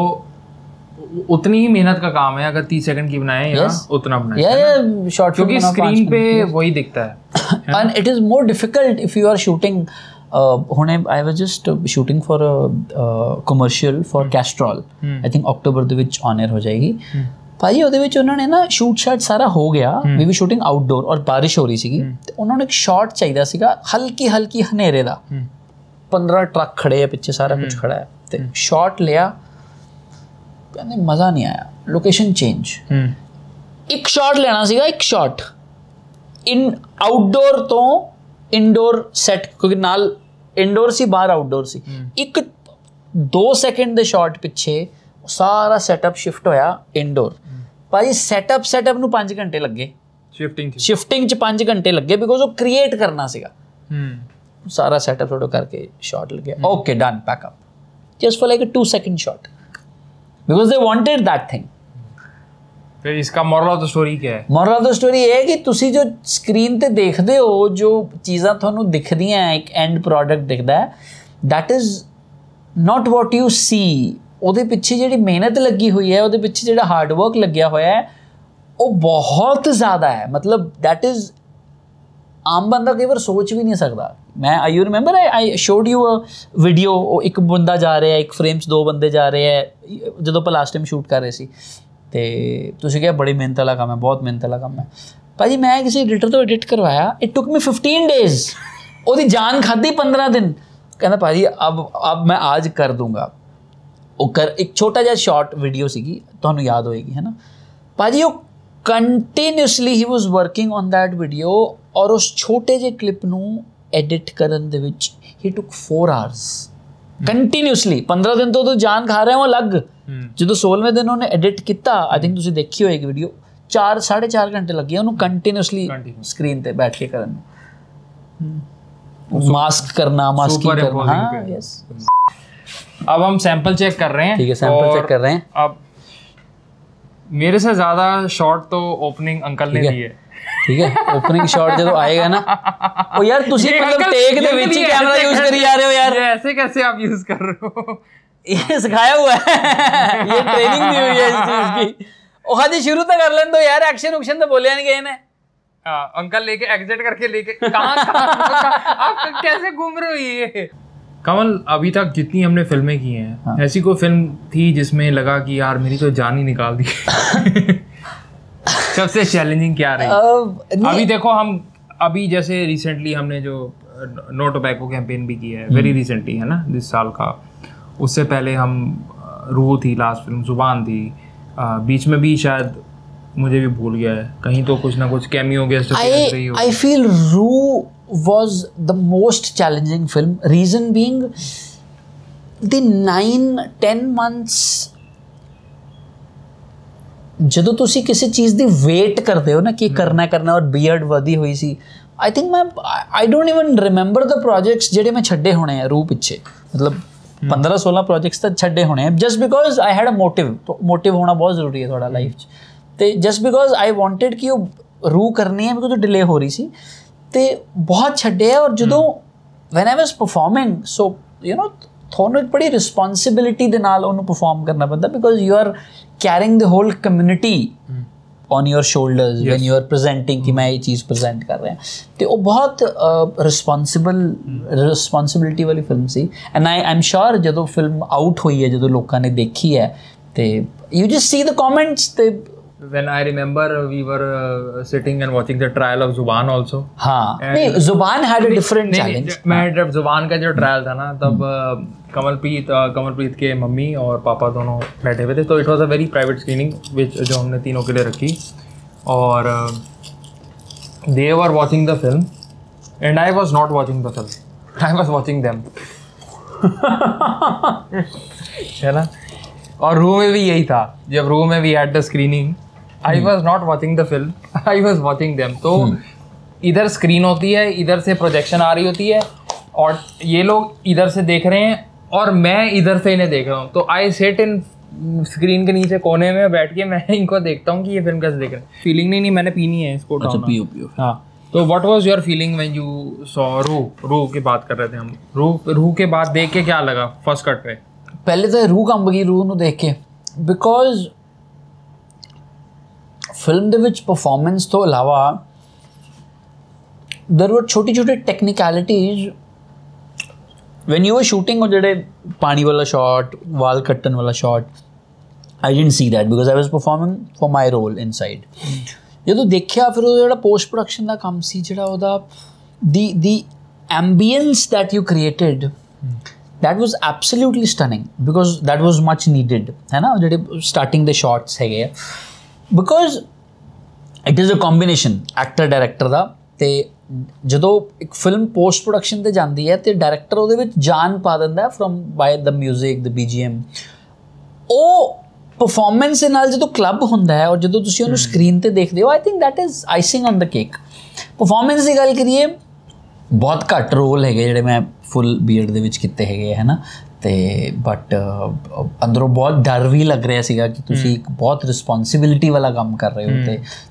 उतनी ही मेहनत का काम है अगर तीस सेकंड की बनाए या Yes. उतना बनाए yeah yeah short film क्योंकि बनाओ पाँच स्क्रीन पे मिनट की। वही दिखता है and it is more difficult if you are shooting uh, ਹੁਣੇ I was just uh, shooting for a uh, commercial for Castrol I think October ਦੇ ਵਿੱਚ on air ਹੋ ਜਾਏਗੀ ਭਾਜੀ ਉਹਦੇ ਵਿੱਚ ਉਹਨਾਂ ਨੇ ਨਾ ਸ਼ੂਟ ਸ਼ਾਟ ਸਾਰਾ ਹੋ ਗਿਆ ਵੀ ਵੀ ਸ਼ੂਟਿੰਗ ਆਊਟਡੋਰ ਔਰ ਬਾਰਿਸ਼ ਹੋ ਰਹੀ ਸੀਗੀ ਤੇ ਉਹਨਾਂ ਨੂੰ ਇੱਕ ਸ਼ਾਟ ਚਾਹੀਦਾ ਸੀਗਾ ਹਲਕੀ ਹਲਕੀ ਹਨੇਰੇ ਦਾ 15 ਟਰੱਕ ਖੜੇ ਆ ਪਿੱਛੇ ਸਾਰਾ ਕੁਝ ਖੜਾ ਹੈ ਤੇ ਸ਼ਾਟ ਲਿਆ ਕਹਿੰਦੇ ਮਜ਼ਾ ਨਹੀਂ ਆਇਆ ਲੋਕੇਸ਼ਨ ਚੇਂਜ ਹੂੰ ਇੱਕ ਸ਼ਾਟ ਲੈਣਾ ਸੀਗਾ ਇੱਕ ਸ਼ਾਟ ਇਨ ਆਊਟਡੋਰ ਤੋਂ ਇਨਡੋਰ ਸੈੱਟ ਕਿਉਂਕਿ ਨਾਲ ਇਨਡੋਰ ਸੀ ਬਾਹਰ ਆਊਟਡੋਰ ਸੀ ਇੱਕ 2 ਸੈਕਿੰਡ ਦੇ ਸ਼ਾਟ ਪਿੱਛੇ ਸਾਰਾ ਸੈਟਅਪ ਸ਼ਿਫਟ ਹੋਇਆ ਇਨਡੋਰ ਭਾਜੀ ਸੈਟਅਪ ਸੈਟਅਪ ਨੂੰ 5 ਘੰਟੇ ਲੱਗੇ ਸ਼ਿਫਟਿੰਗ ਸ਼ਿਫਟਿੰਗ ਚ 5 ਘੰਟੇ ਲੱਗੇ ਬਿਕੋਜ਼ ਉਹ ਕ੍ਰੀਏਟ ਕਰਨਾ ਸੀਗਾ ਹੂੰ ਸਾਰਾ ਸੈਟਅਪ ਫੋਟੋ ਕਰਕੇ ਸ਼ਾਟ ਲੱਗਿਆ okay done pack up just for like a 2 second shot because ਦੇ ਵਾਂਟਡ ਦੈਟ ਥਿੰਗ फिर इसका मॉरल ऑफ द स्टोरी क्या है ਮੋਰਲ ਆਫ ਦਾ ਸਟੋਰੀ ਇਹ ਹੈ ਕਿ ਤੁਸੀਂ ਜੋ ਸਕਰੀਨ ਤੇ ਦੇਖਦੇ ਹੋ ਜੋ ਚੀਜ਼ਾਂ ਤੁਹਾਨੂੰ ਦਿਖਦੀਆਂ ਹੈ, ਇੱਕ ਐਂਡ ਪ੍ਰੋਡਕਟ ਦਿਖਦਾ ਹੈ that is not what you see ਉਹਦੇ ਪਿੱਛੇ ਜਿਹੜੀ ਮਿਹਨਤ ਲੱਗੀ ਹੋਈ ਹੈ ਉਹਦੇ ਪਿੱਛੇ ਜਿਹੜਾ ਹਾਰਡ ਵਰਕ ਲੱਗਿਆ ਹੋਇਆ ਹੈ ਉਹ ਬਹੁਤ ਜ਼ਿਆਦਾ ਹੈ ਮਤਲਬ that is ਆਮ ਬੰਦਾ ਕਈ ਵਾਰ ਸੋਚ ਵੀ ਨਹੀਂ ਸਕਦਾ। ਮੈਂ I you remember I showed you a video ਉਹ ਇੱਕ ਬੰਦਾ ਜਾ ਰਿਹਾ, ਇੱਕ ਫਰੇਮ 'ਚ ਦੋ ਬੰਦੇ ਜਾ ਰਹੇ ਹੈ ਜਦੋਂ ਆਪਾਂ ਲਾਸਟ ਟਾਈਮ ਸ਼ੂਟ ਕਰ ਰਹੇ ਸੀ। ਤੇ ਤੁਸੀਂ ਕਿਹਾ, ਬੜੀ ਮਿਹਨਤ ਵਾਲਾ ਕੰਮ ਹੈ ਬਹੁਤ ਮਿਹਨਤ ਵਾਲਾ ਕੰਮ ਹੈ ਭਾਜੀ, ਮੈਂ ਕਿਸੇ ਐਡੀਟਰ ਤੋਂ ਐਡਿਟ ਕਰਵਾਇਆ ਇਟ ਟੁਕ ਮੀ 15 ਡੇਜ਼ ਉਹਦੀ ਜਾਨ ਖਾਦੀ 15 ਦਿਨ। ਕਹਿੰਦਾ, ਭਾਜੀ, ਅਬ ਅਬ ਮੈਂ ਅੱਜ ਕਰ ਦੂੰਗਾ। ਉਹ ਕਰ, ਇੱਕ ਛੋਟਾ ਜਿਹਾ ਸ਼ਾਰਟ ਵੀਡੀਓ ਸੀਗੀ, ਤੁਹਾਨੂੰ ਯਾਦ ਹੋਏਗੀ, ਹੈ ਨਾ? ਭਾਜੀ, ਉਹ continuously he was working on that video ਔਰ ਉਸ ਛੋਟੇ ਜਿਹੇ ਕਲਿੱਪ ਨੂੰ ਐਡਿਟ ਕਰਨ ਦੇ ਵਿੱਚ ਹੀ ਟੁਕ 4 ਆਵਰਸ ਕੰਟੀਨਿਊਸਲੀ 15 ਦਿਨ ਤੋਂ ਉਹ ਜਾਨ ਖਾ ਰਿਹਾ ਉਹ ਅਲੱਗ ਜਦੋਂ 16ਵੇਂ ਦਿਨ ਉਹਨੇ ਐਡਿਟ ਕੀਤਾ ਆਈ ਥਿੰਕ ਤੁਸੀਂ ਦੇਖੀ ਹੋਏਗੀ ਵੀਡੀਓ 4 4.5 ਘੰਟੇ ਲੱਗੇ ਉਹਨੂੰ ਕੰਟੀਨਿਊਸਲੀ Continuous. ਸਕਰੀਨ ਤੇ ਬੈਠ ਕੇ ਕਰਨ ਨੂੰ ਮਾਸਕ ਕਰਨਾ ਮਾਸਕਿੰਗ Super ਕਰਨਾ imposing ਹਾਂ पे। यस अब हम सैंपल चेक कर रहे हैं ठीक है सैंपल और चेक कर रहे हैं अब मेरे से ज्यादा शॉट तो ओपनिंग अंकल ने ठीक है। दी है ਠੀਕ ਹੈ ਓਪਨਿੰਗ ਸ਼ਾਟ ਜਦੋਂ ਆਏਗਾ ਨਾ ਉਹ ਯਾਰ ਤੁਸੀਂ ये ਮਤਲਬ अंकल- ਟੇਕ ਦੇ ये ਵਿੱਚ ਹੀ अंकल ਕੈਮਰਾ ऐसे ਯੂਜ਼ कैसे- ਕਰੀ ਜਾ ਰਹੇ ਹੋ ਯਾਰ ये ऐसे कैसे आप यूज कर रहे हो ਇਹ ਸਿਖਾਇਆ हुआ है ये ट्रेनिंग दी हुई है इस चीज की ਉਹ ਹਜੇ ਸ਼ੁਰੂ ਤਾਂ ਕਰ ਲੈਣ ਦੋ ਯਾਰ ਐਕਸ਼ਨ ਉਕਸ਼ਨ ਤਾਂ ਬੋਲਿਆ ਨਹੀਂ ਗਏ ਨੇ आ, अंकल लेके एग्जिट करके लेके कहाँ कहाँ- आप कैसे घूम रहे हो ये कमल अभी तक जितनी हमने फ़िल्में की हैं हाँ। ऐसी कोई फ़िल्म थी जिसमें लगा कि यार मेरी तो जान ही निकाल दी। सबसे चैलेंजिंग क्या रही? अब अभी देखो हम अभी जैसे रिसेंटली हमने जो नो टोबैको कैंपेन भी किया है वेरी रिसेंटली है ना इस साल का। उससे पहले हम रूह थी लास्ट फ़िल्म ज़ुबान थी। अ, बीच में भी शायद मुझे भी भूल गया है। कहीं तो कुछ ना कुछ कैमियो गेस्ट हो I feel Rue was the most challenging film. Reason being, the nine ten months ਜਦੋਂ ਤੁਸੀਂ ਕਿਸੇ ਚੀਜ਼ ਦੀ ਵੇਟ ਕਰਦੇ ਹੋ ਨਾ ਕਿ ਕਰਨਾ ਕਰਨਾ ਔਰ ਬੀਅਰਡ ਵਧੀ ਹੋਈ ਸੀ ਆਈ ਥਿੰਕ ਮੈਂ I don't even remember the projects ਜਿਹੜੇ ਮੈਂ ਛੱਡੇ ਹੋਣੇ ਆ ਰੂ ਪਿੱਛੇ। ਮਤਲਬ 15 16 ਪ੍ਰੋਜੈਕਟਸ ਤਾਂ ਛੱਡੇ ਹੋਣੇ ਆ just because I had a motive motive ਹੋਣਾ ਬਹੁਤ ਜ਼ਰੂਰੀ ਹੈ ਤੁਹਾਡਾ ਲਾਈਫ 'ਚ। ਤੇ ਜਸਟ ਬਿਕੋਜ਼ ਆਈ ਵਾਂਟਡ ਕਿ ਉਹ ਰੂ ਕਰਨੀ ਹੈ ਬਿਕੋਜ਼ ਉਹ ਡਿਲੇ ਹੋ ਰਹੀ ਸੀ। ਤੇ ਬਹੁਤ ਛੱਡਿਆ ਔਰ ਜਦੋਂ when I was performing so you know ਤੁਹਾਨੂੰ ਇੱਕ ਬੜੀ ਰਿਸਪੌਂਸਿਬਿਲਿਟੀ ਦੇ ਨਾਲ ਉਹਨੂੰ ਪਰਫਾਰਮ ਕਰਨਾ ਪੈਂਦਾ because you are carrying the whole community on your shoulders when you are presenting ਕਿ ਮੈਂ ਇਹ ਚੀਜ਼ ਪ੍ਰੈਜ਼ੈਂਟ ਕਰ ਰਿਹਾ ਤੇ ਉਹ ਬਹੁਤ ਰਿਸਪੌਂਸਿਬਲ ਰਿਸਪੌਂਸਿਬਿਲਿਟੀ ਵਾਲੀ ਫਿਲਮ ਸੀ ਐਂਡ ਆਈ ਆਮ ਸ਼ੋਰ ਜਦੋਂ ਫਿਲਮ ਆਊਟ ਹੋਈ ਹੈ ਜਦੋਂ ਲੋਕਾਂ ਨੇ ਦੇਖੀ ਹੈ ਤੇ you just see the comments ਤੇ when I remember we were uh, sitting and watching the trial of Zuban also. हाँ। नहीं डिफरेंट नहीं, नहीं, चैलेंज जब- मैं जब ज़ुबान का जो ट्रायल था ना तब uh, कमलप्रीत uh, कमलप्रीत के मम्मी और पापा दोनों बैठे हुए थे। तो it was a very private screening which जो हमने तीनों के लिए रखी। और they were watching the film and I was not watching the film I was watching them है ना? और रूम में भी यही था। जब रूम में we had the screening I was not watching the film I was watching them तो hmm. इधर स्क्रीन होती है इधर से प्रोजेक्शन आ रही होती है और ये लोग इधर से देख रहे हैं और मैं इधर से इन्हें देख रहा हूँ। तो आई सेट इन स्क्रीन के नीचे कोने में बैठ के मैं [LAUGHS] इनको देखता हूँ कि ये फ़िल्म कैसे देख रहे हैं। फीलिंग नहीं नहीं मैंने पीनी है इसको अच्छा पीओ पीओ हाँ। तो what was your feeling when you saw रू रू की बात कर रहे थे हम। रू रूह के बाद देख के क्या लगा? फ़र्स्ट कट पे। पहले तो रू कम बगी रू नु देख के। बिकॉज़ ਫਿਲਮ ਦੇ ਵਿੱਚ ਪਰਫਾਰਮੈਂਸ ਤੋਂ ਇਲਾਵਾ ਦਰ ਵਰ ਛੋਟੀ ਛੋਟੀ technicalities when you are shooting ਉਹ ਜਿਹੜੇ ਪਾਣੀ ਵਾਲਾ ਸ਼ਾਟ ਵਾਲ ਕੱਟਣ ਵਾਲਾ shot I didn't see that because I was performing for my role inside ਜਦੋਂ ਦੇਖਿਆ ਫਿਰ ਉਹ ਜਿਹੜਾ ਪੋਸਟ ਪ੍ਰੋਡਕਸ਼ਨ ਦਾ ਕੰਮ ਸੀ ਜਿਹੜਾ ਉਹਦਾ ਦੀ ਦੀ ambience that you created that was absolutely stunning because that was much needed ਹੈ ਨਾ ਜਿਹੜੇ ਸਟਾਰਟਿੰਗ ਦੇ ਸ਼ਾਟਸ ਹੈਗੇ ਆ because it is a combination actor director ਦਾ ਤੇ ਜਦੋਂ ਇੱਕ ਫਿਲਮ ਪੋਸਟ ਪ੍ਰੋਡਕਸ਼ਨ ਤੇ ਜਾਂਦੀ ਹੈ ਤੇ ਡਾਇਰੈਕਟਰ ਉਹਦੇ ਵਿੱਚ ਜਾਨ ਪਾ ਦਿੰਦਾ ਹੈ from by the 뮤직 the BGM ਉਹ ਪਰਫਾਰਮੈਂਸ ਦੇ ਨਾਲ ਜਦੋਂ ਕਲੱਬ ਹੁੰਦਾ ਹੈ ਔਰ ਜਦੋਂ ਤੁਸੀਂ ਉਹਨੂੰ ਸਕਰੀਨ ਤੇ ਦੇਖਦੇ ਹੋ I think that is icing on the cake performance ਦੀ ਗੱਲ ਕਰੀਏ ਬਹੁਤ ਘੱਟ ਰੋਲ ਹੈਗੇ ਜਿਹੜੇ ਮੈਂ ਫੁੱਲ ਬੀਅਰਡ ਦੇ ਵਿੱਚ ਕੀਤੇ ਹੈਗੇ ਹੈ ਨਾ ਤੇ ਬਟ ਅੰਦਰੋਂ ਬਹੁਤ ਡਰ ਵੀ ਲੱਗ ਰਿਹਾ ਸੀਗਾ ਕਿ ਤੁਸੀਂ ਇੱਕ ਬਹੁਤ ਰਿਸਪੌਂਸਿਬਿਲਿਟੀ ਵਾਲਾ ਕੰਮ ਕਰ ਰਹੇ ਹੋ ਤੇ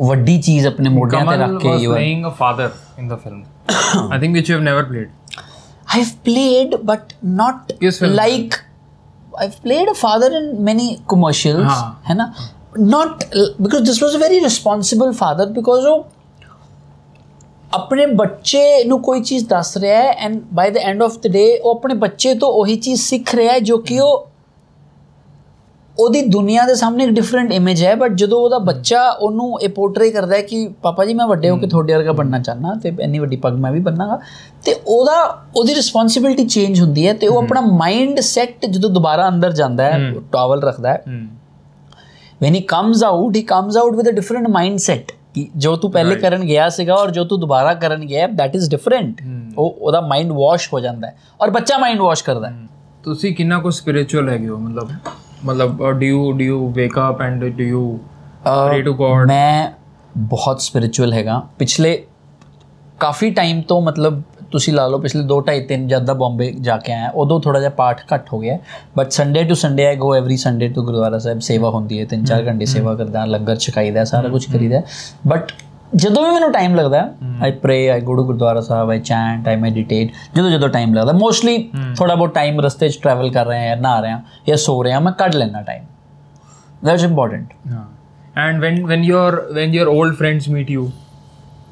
ਵੱਡੀ ਚੀਜ਼ ਆਪਣੇ ਮੋਢਿਆਂ ਤੇ ਰੱਖ ਕੇ you are playing a father in the film I think which you have never played I have played but not like I have played a father in many commercials ਹੈ ਨਾ not because this was a very responsible father because oh ਆਪਣੇ ਬੱਚੇ ਨੂੰ ਕੋਈ ਚੀਜ਼ ਦੱਸ ਰਿਹਾ ਹੈ and by the end of the day ਉਹ ਆਪਣੇ ਬੱਚੇ ਤੋਂ ਉਹੀ ਚੀਜ਼ ਸਿੱਖ ਰਿਹਾ ਹੈ ਜੋ ਕਿ ਉਹ ਉਹਦੀ ਦੁਨੀਆ ਦੇ ਸਾਹਮਣੇ ਇੱਕ ਡਿਫਰੈਂਟ ਇਮੇਜ ਹੈ ਬਟ ਜਦੋਂ ਉਹਦਾ ਬੱਚਾ ਉਹਨੂੰ ਇਹ ਪੋਰਟਰੇ ਕਰਦਾ ਹੈ ਕਿ ਪਾਪਾ ਜੀ ਮੈਂ ਵੱਡੇ ਹੋ ਕੇ ਤੁਹਾਡੇ ਵਰਗਾ ਬਣਨਾ ਚਾਹਨਾ ਤੇ ਇੰਨੀ ਵੱਡੀ ਪੱਗ ਮੈਂ ਵੀ ਬੰਨਾਂਗਾ ਤੇ ਉਹਦਾ ਉਹਦੀ ਰਿਸਪੌਂਸਿਬਿਲਟੀ ਚੇਂਜ ਹੁੰਦੀ ਹੈ ਤੇ ਉਹ ਆਪਣਾ ਮਾਈਂਡ ਸੈਟ ਜਦੋਂ ਦੁਬਾਰਾ ਅੰਦਰ ਜਾਂਦਾ ਹੈ ਟਾਵਲ ਰੱਖਦਾ ਹੈ when he comes out he comes out with a different mindset ਜੋ ਤੂੰ ਪਹਿਲੇ ਕਰਨ ਗਿਆ ਸੀਗਾ ਔਰ ਜੋ ਤੂੰ ਦੁਬਾਰਾ ਕਰਨ ਗਿਆ that is different ਉਹ ਉਹਦਾ ਮਾਈਂਡ ਵਾਸ਼ ਹੋ ਜਾਂਦਾ ਹੈ ਔਰ ਬੱਚਾ ਮਾਈਂਡ ਵਾਸ਼ ਕਰਦਾ ਹੈ ਤੁਸੀਂ ਕਿੰਨਾ ਕੁ ਸਪਿਰਚੁਅਲ ਹੈਗੇ ਹੋ ਮਤਲਬ ਮਤਲਬ do you do you wake up and do you pray to God ਮੈਂ ਬਹੁਤ ਸਪਿਰਚੁਅਲ ਹੈਗਾ ਪਿਛਲੇ ਕਾਫੀ ਟਾਈਮ ਤੋਂ ਮਤਲਬ ਤੁਸੀਂ ਲਾ ਲਓ ਪਿਛਲੇ 2 2.5 3 ਜਦ ਦਾ ਬੰਬੇ ਜਾ ਕੇ ਆਇਆ ਉਦੋਂ ਥੋੜਾ ਜਿਹਾ ਪਾਠ ਘੱਟ ਹੋ ਗਿਆ but Sunday to Sunday I go every Sunday to gurdwara sahib ਸੇਵਾ ਹੁੰਦੀ ਹੈ 3-4 ਘੰਟੇ ਸੇਵਾ ਕਰਦਾ ਲੰਗਰ ਛਕਾਈਦਾ ਸਾਰਾ ਕੁਝ ਕਰੀਦਾ ਬਟ ਜਦੋਂ ਵੀ ਮੈਨੂੰ ਟਾਈਮ ਲੱਗਦਾ I pray I go to Gurdwara Sahib I chant I meditate ਜਦੋਂ ਜਦੋਂ ਟਾਈਮ ਲੱਗਦਾ ਮੋਸਟਲੀ ਥੋੜਾ ਬਹੁਤ ਟਾਈਮ ਰਸਤੇ 'ਚ ਟਰੈਵਲ ਕਰ ਰਹੇ ਹਾਂ ਨਹਾ ਰਹੇ ਹਾਂ ਜਾਂ ਸੋ ਰਹੇ ਹਾਂ ਮੈਂ ਕੱਢ ਲੈਣਾ time that's important and when when your when your old friends meet you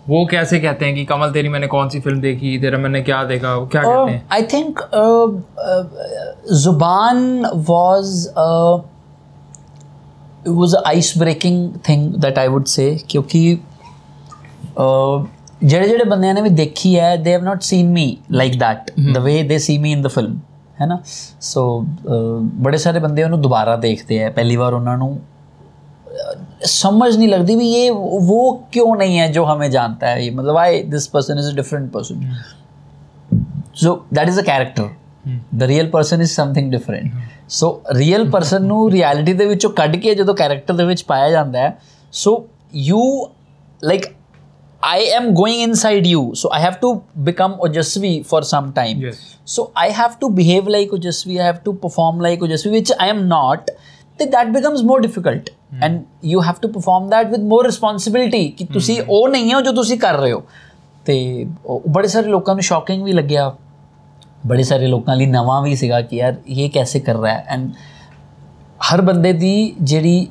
वो कैसे कहते हैं कि कमल तेरी मैंने कौन सी फिल्म देखी तेरा मैंने क्या देखा वो क्या कहते हैं I think uh, uh, Zuban was uh, it was an ice breaking thing that I would say क्योंकि uh, ਜਿਹੜੇ ਜਿਹੜੇ ਬੰਦਿਆਂ ਨੇ ਵੀ ਦੇਖੀ ਹੈ they have not seen me like that the way they see me in the film ਹੈ ਨਾ ਸੋ ਬੜੇ ਸਾਰੇ ਬੰਦੇ ਉਹਨੂੰ ਦੁਬਾਰਾ ਦੇਖਦੇ ਆ ਪਹਿਲੀ ਵਾਰ ਉਹਨਾਂ ਨੂੰ समझ नहीं लगती भी ये वो क्यों नहीं है जो हमें जानता है ये मतलब I this person is a different person so that is a character the real person is something different so real person ਨੂੰ ਰਿਐਲਿਟੀ ਦੇ ਵਿੱਚੋਂ ਕੱਢ ਕੇ ਜਦੋਂ ਕੈਰੈਕਟਰ ਦੇ ਵਿੱਚ ਪਾਇਆ ਜਾਂਦਾ ਹੈ so you like I am going inside you so I have to become Ojasvi for some time Yes. so I have to behave like Ojasvi I have to perform like Ojasvi which I am not then that becomes more difficult and you have to perform that with more responsibility ਕਿ ਤੁਸੀਂ ਉਹ ਨਹੀਂ ਹੋ ਜੋ ਤੁਸੀਂ ਕਰ ਰਹੇ ਹੋ ਤੇ ਉਹ ਬੜੇ ਸਾਰੇ ਲੋਕਾਂ ਨੂੰ ਸ਼ੌਕਿੰਗ ਵੀ ਲੱਗਿਆ ਬੜੇ ਸਾਰੇ ਲੋਕਾਂ ਲਈ ਨਵਾਂ ਵੀ ਸੀਗਾ ਕਿ ਯਾਰ ਇਹ ਕੈਸੇ ਕਰ ਰਿਹਾ ਹੈ ਐਂਡ ਹਰ ਬੰਦੇ ਦੀ ਜਿਹੜੀ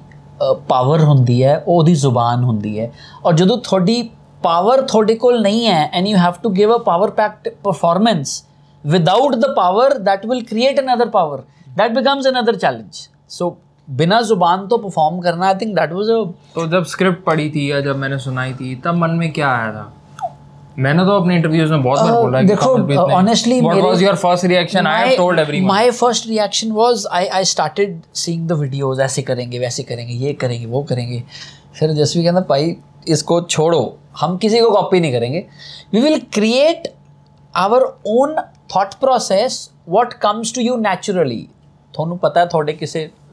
ਪਾਵਰ ਹੁੰਦੀ ਹੈ ਉਹ ਉਹਦੀ ਜ਼ੁਬਾਨ ਹੁੰਦੀ ਹੈ ਔਰ ਜਦੋਂ ਤੁਹਾਡੀ ਪਾਵਰ ਤੁਹਾਡੇ ਕੋਲ ਨਹੀਂ ਹੈ and you have to give a power packed performance without the power that will create another power that becomes another challenge so बिना जुबान तो परफॉर्म करना I think that was a तो जब स्क्रिप्ट पढ़ी थी या जब मैंने सुनाई थी तब मन में क्या आया था मैंने तो अपने इंटरव्यूज में बहुत बार Uh, बोला है कि देखो, कमलप्रीत uh, ने- honestly, what मेरे- was your first reaction I have told everyone My first reaction was I I started seeing the videos ऐसे करेंगे वैसे करेंगे ये करेंगे वो करेंगे फिर जसवी कहना भाई इसको छोड़ो हम किसी को कॉपी नहीं करेंगे we will create our own thought process what comes to you naturally ਤੁਹਾਨੂੰ ਪਤਾ ਹੈ ਤੁਹਾਡੇ ਕਿਸੇ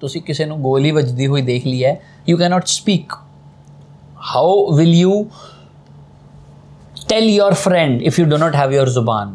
ਤੁਸੀਂ ਕਿਸੇ ਨੂੰ ਗੋਲੀ ਵੱਜਦੀ ਹੋਈ ਦੇਖ ਲਈ ਹੈ you cannot speak how will you tell your friend if you do not have your ਜ਼ੁਬਾਨ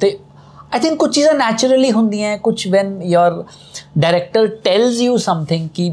ਤੇ ਆਈ ਥਿੰਕ ਕੁਝ ਚੀਜ਼ਾਂ ਨੈਚੁਰਲੀ ਹੁੰਦੀਆਂ ਕੁਝ when your director tells you something ਕਿ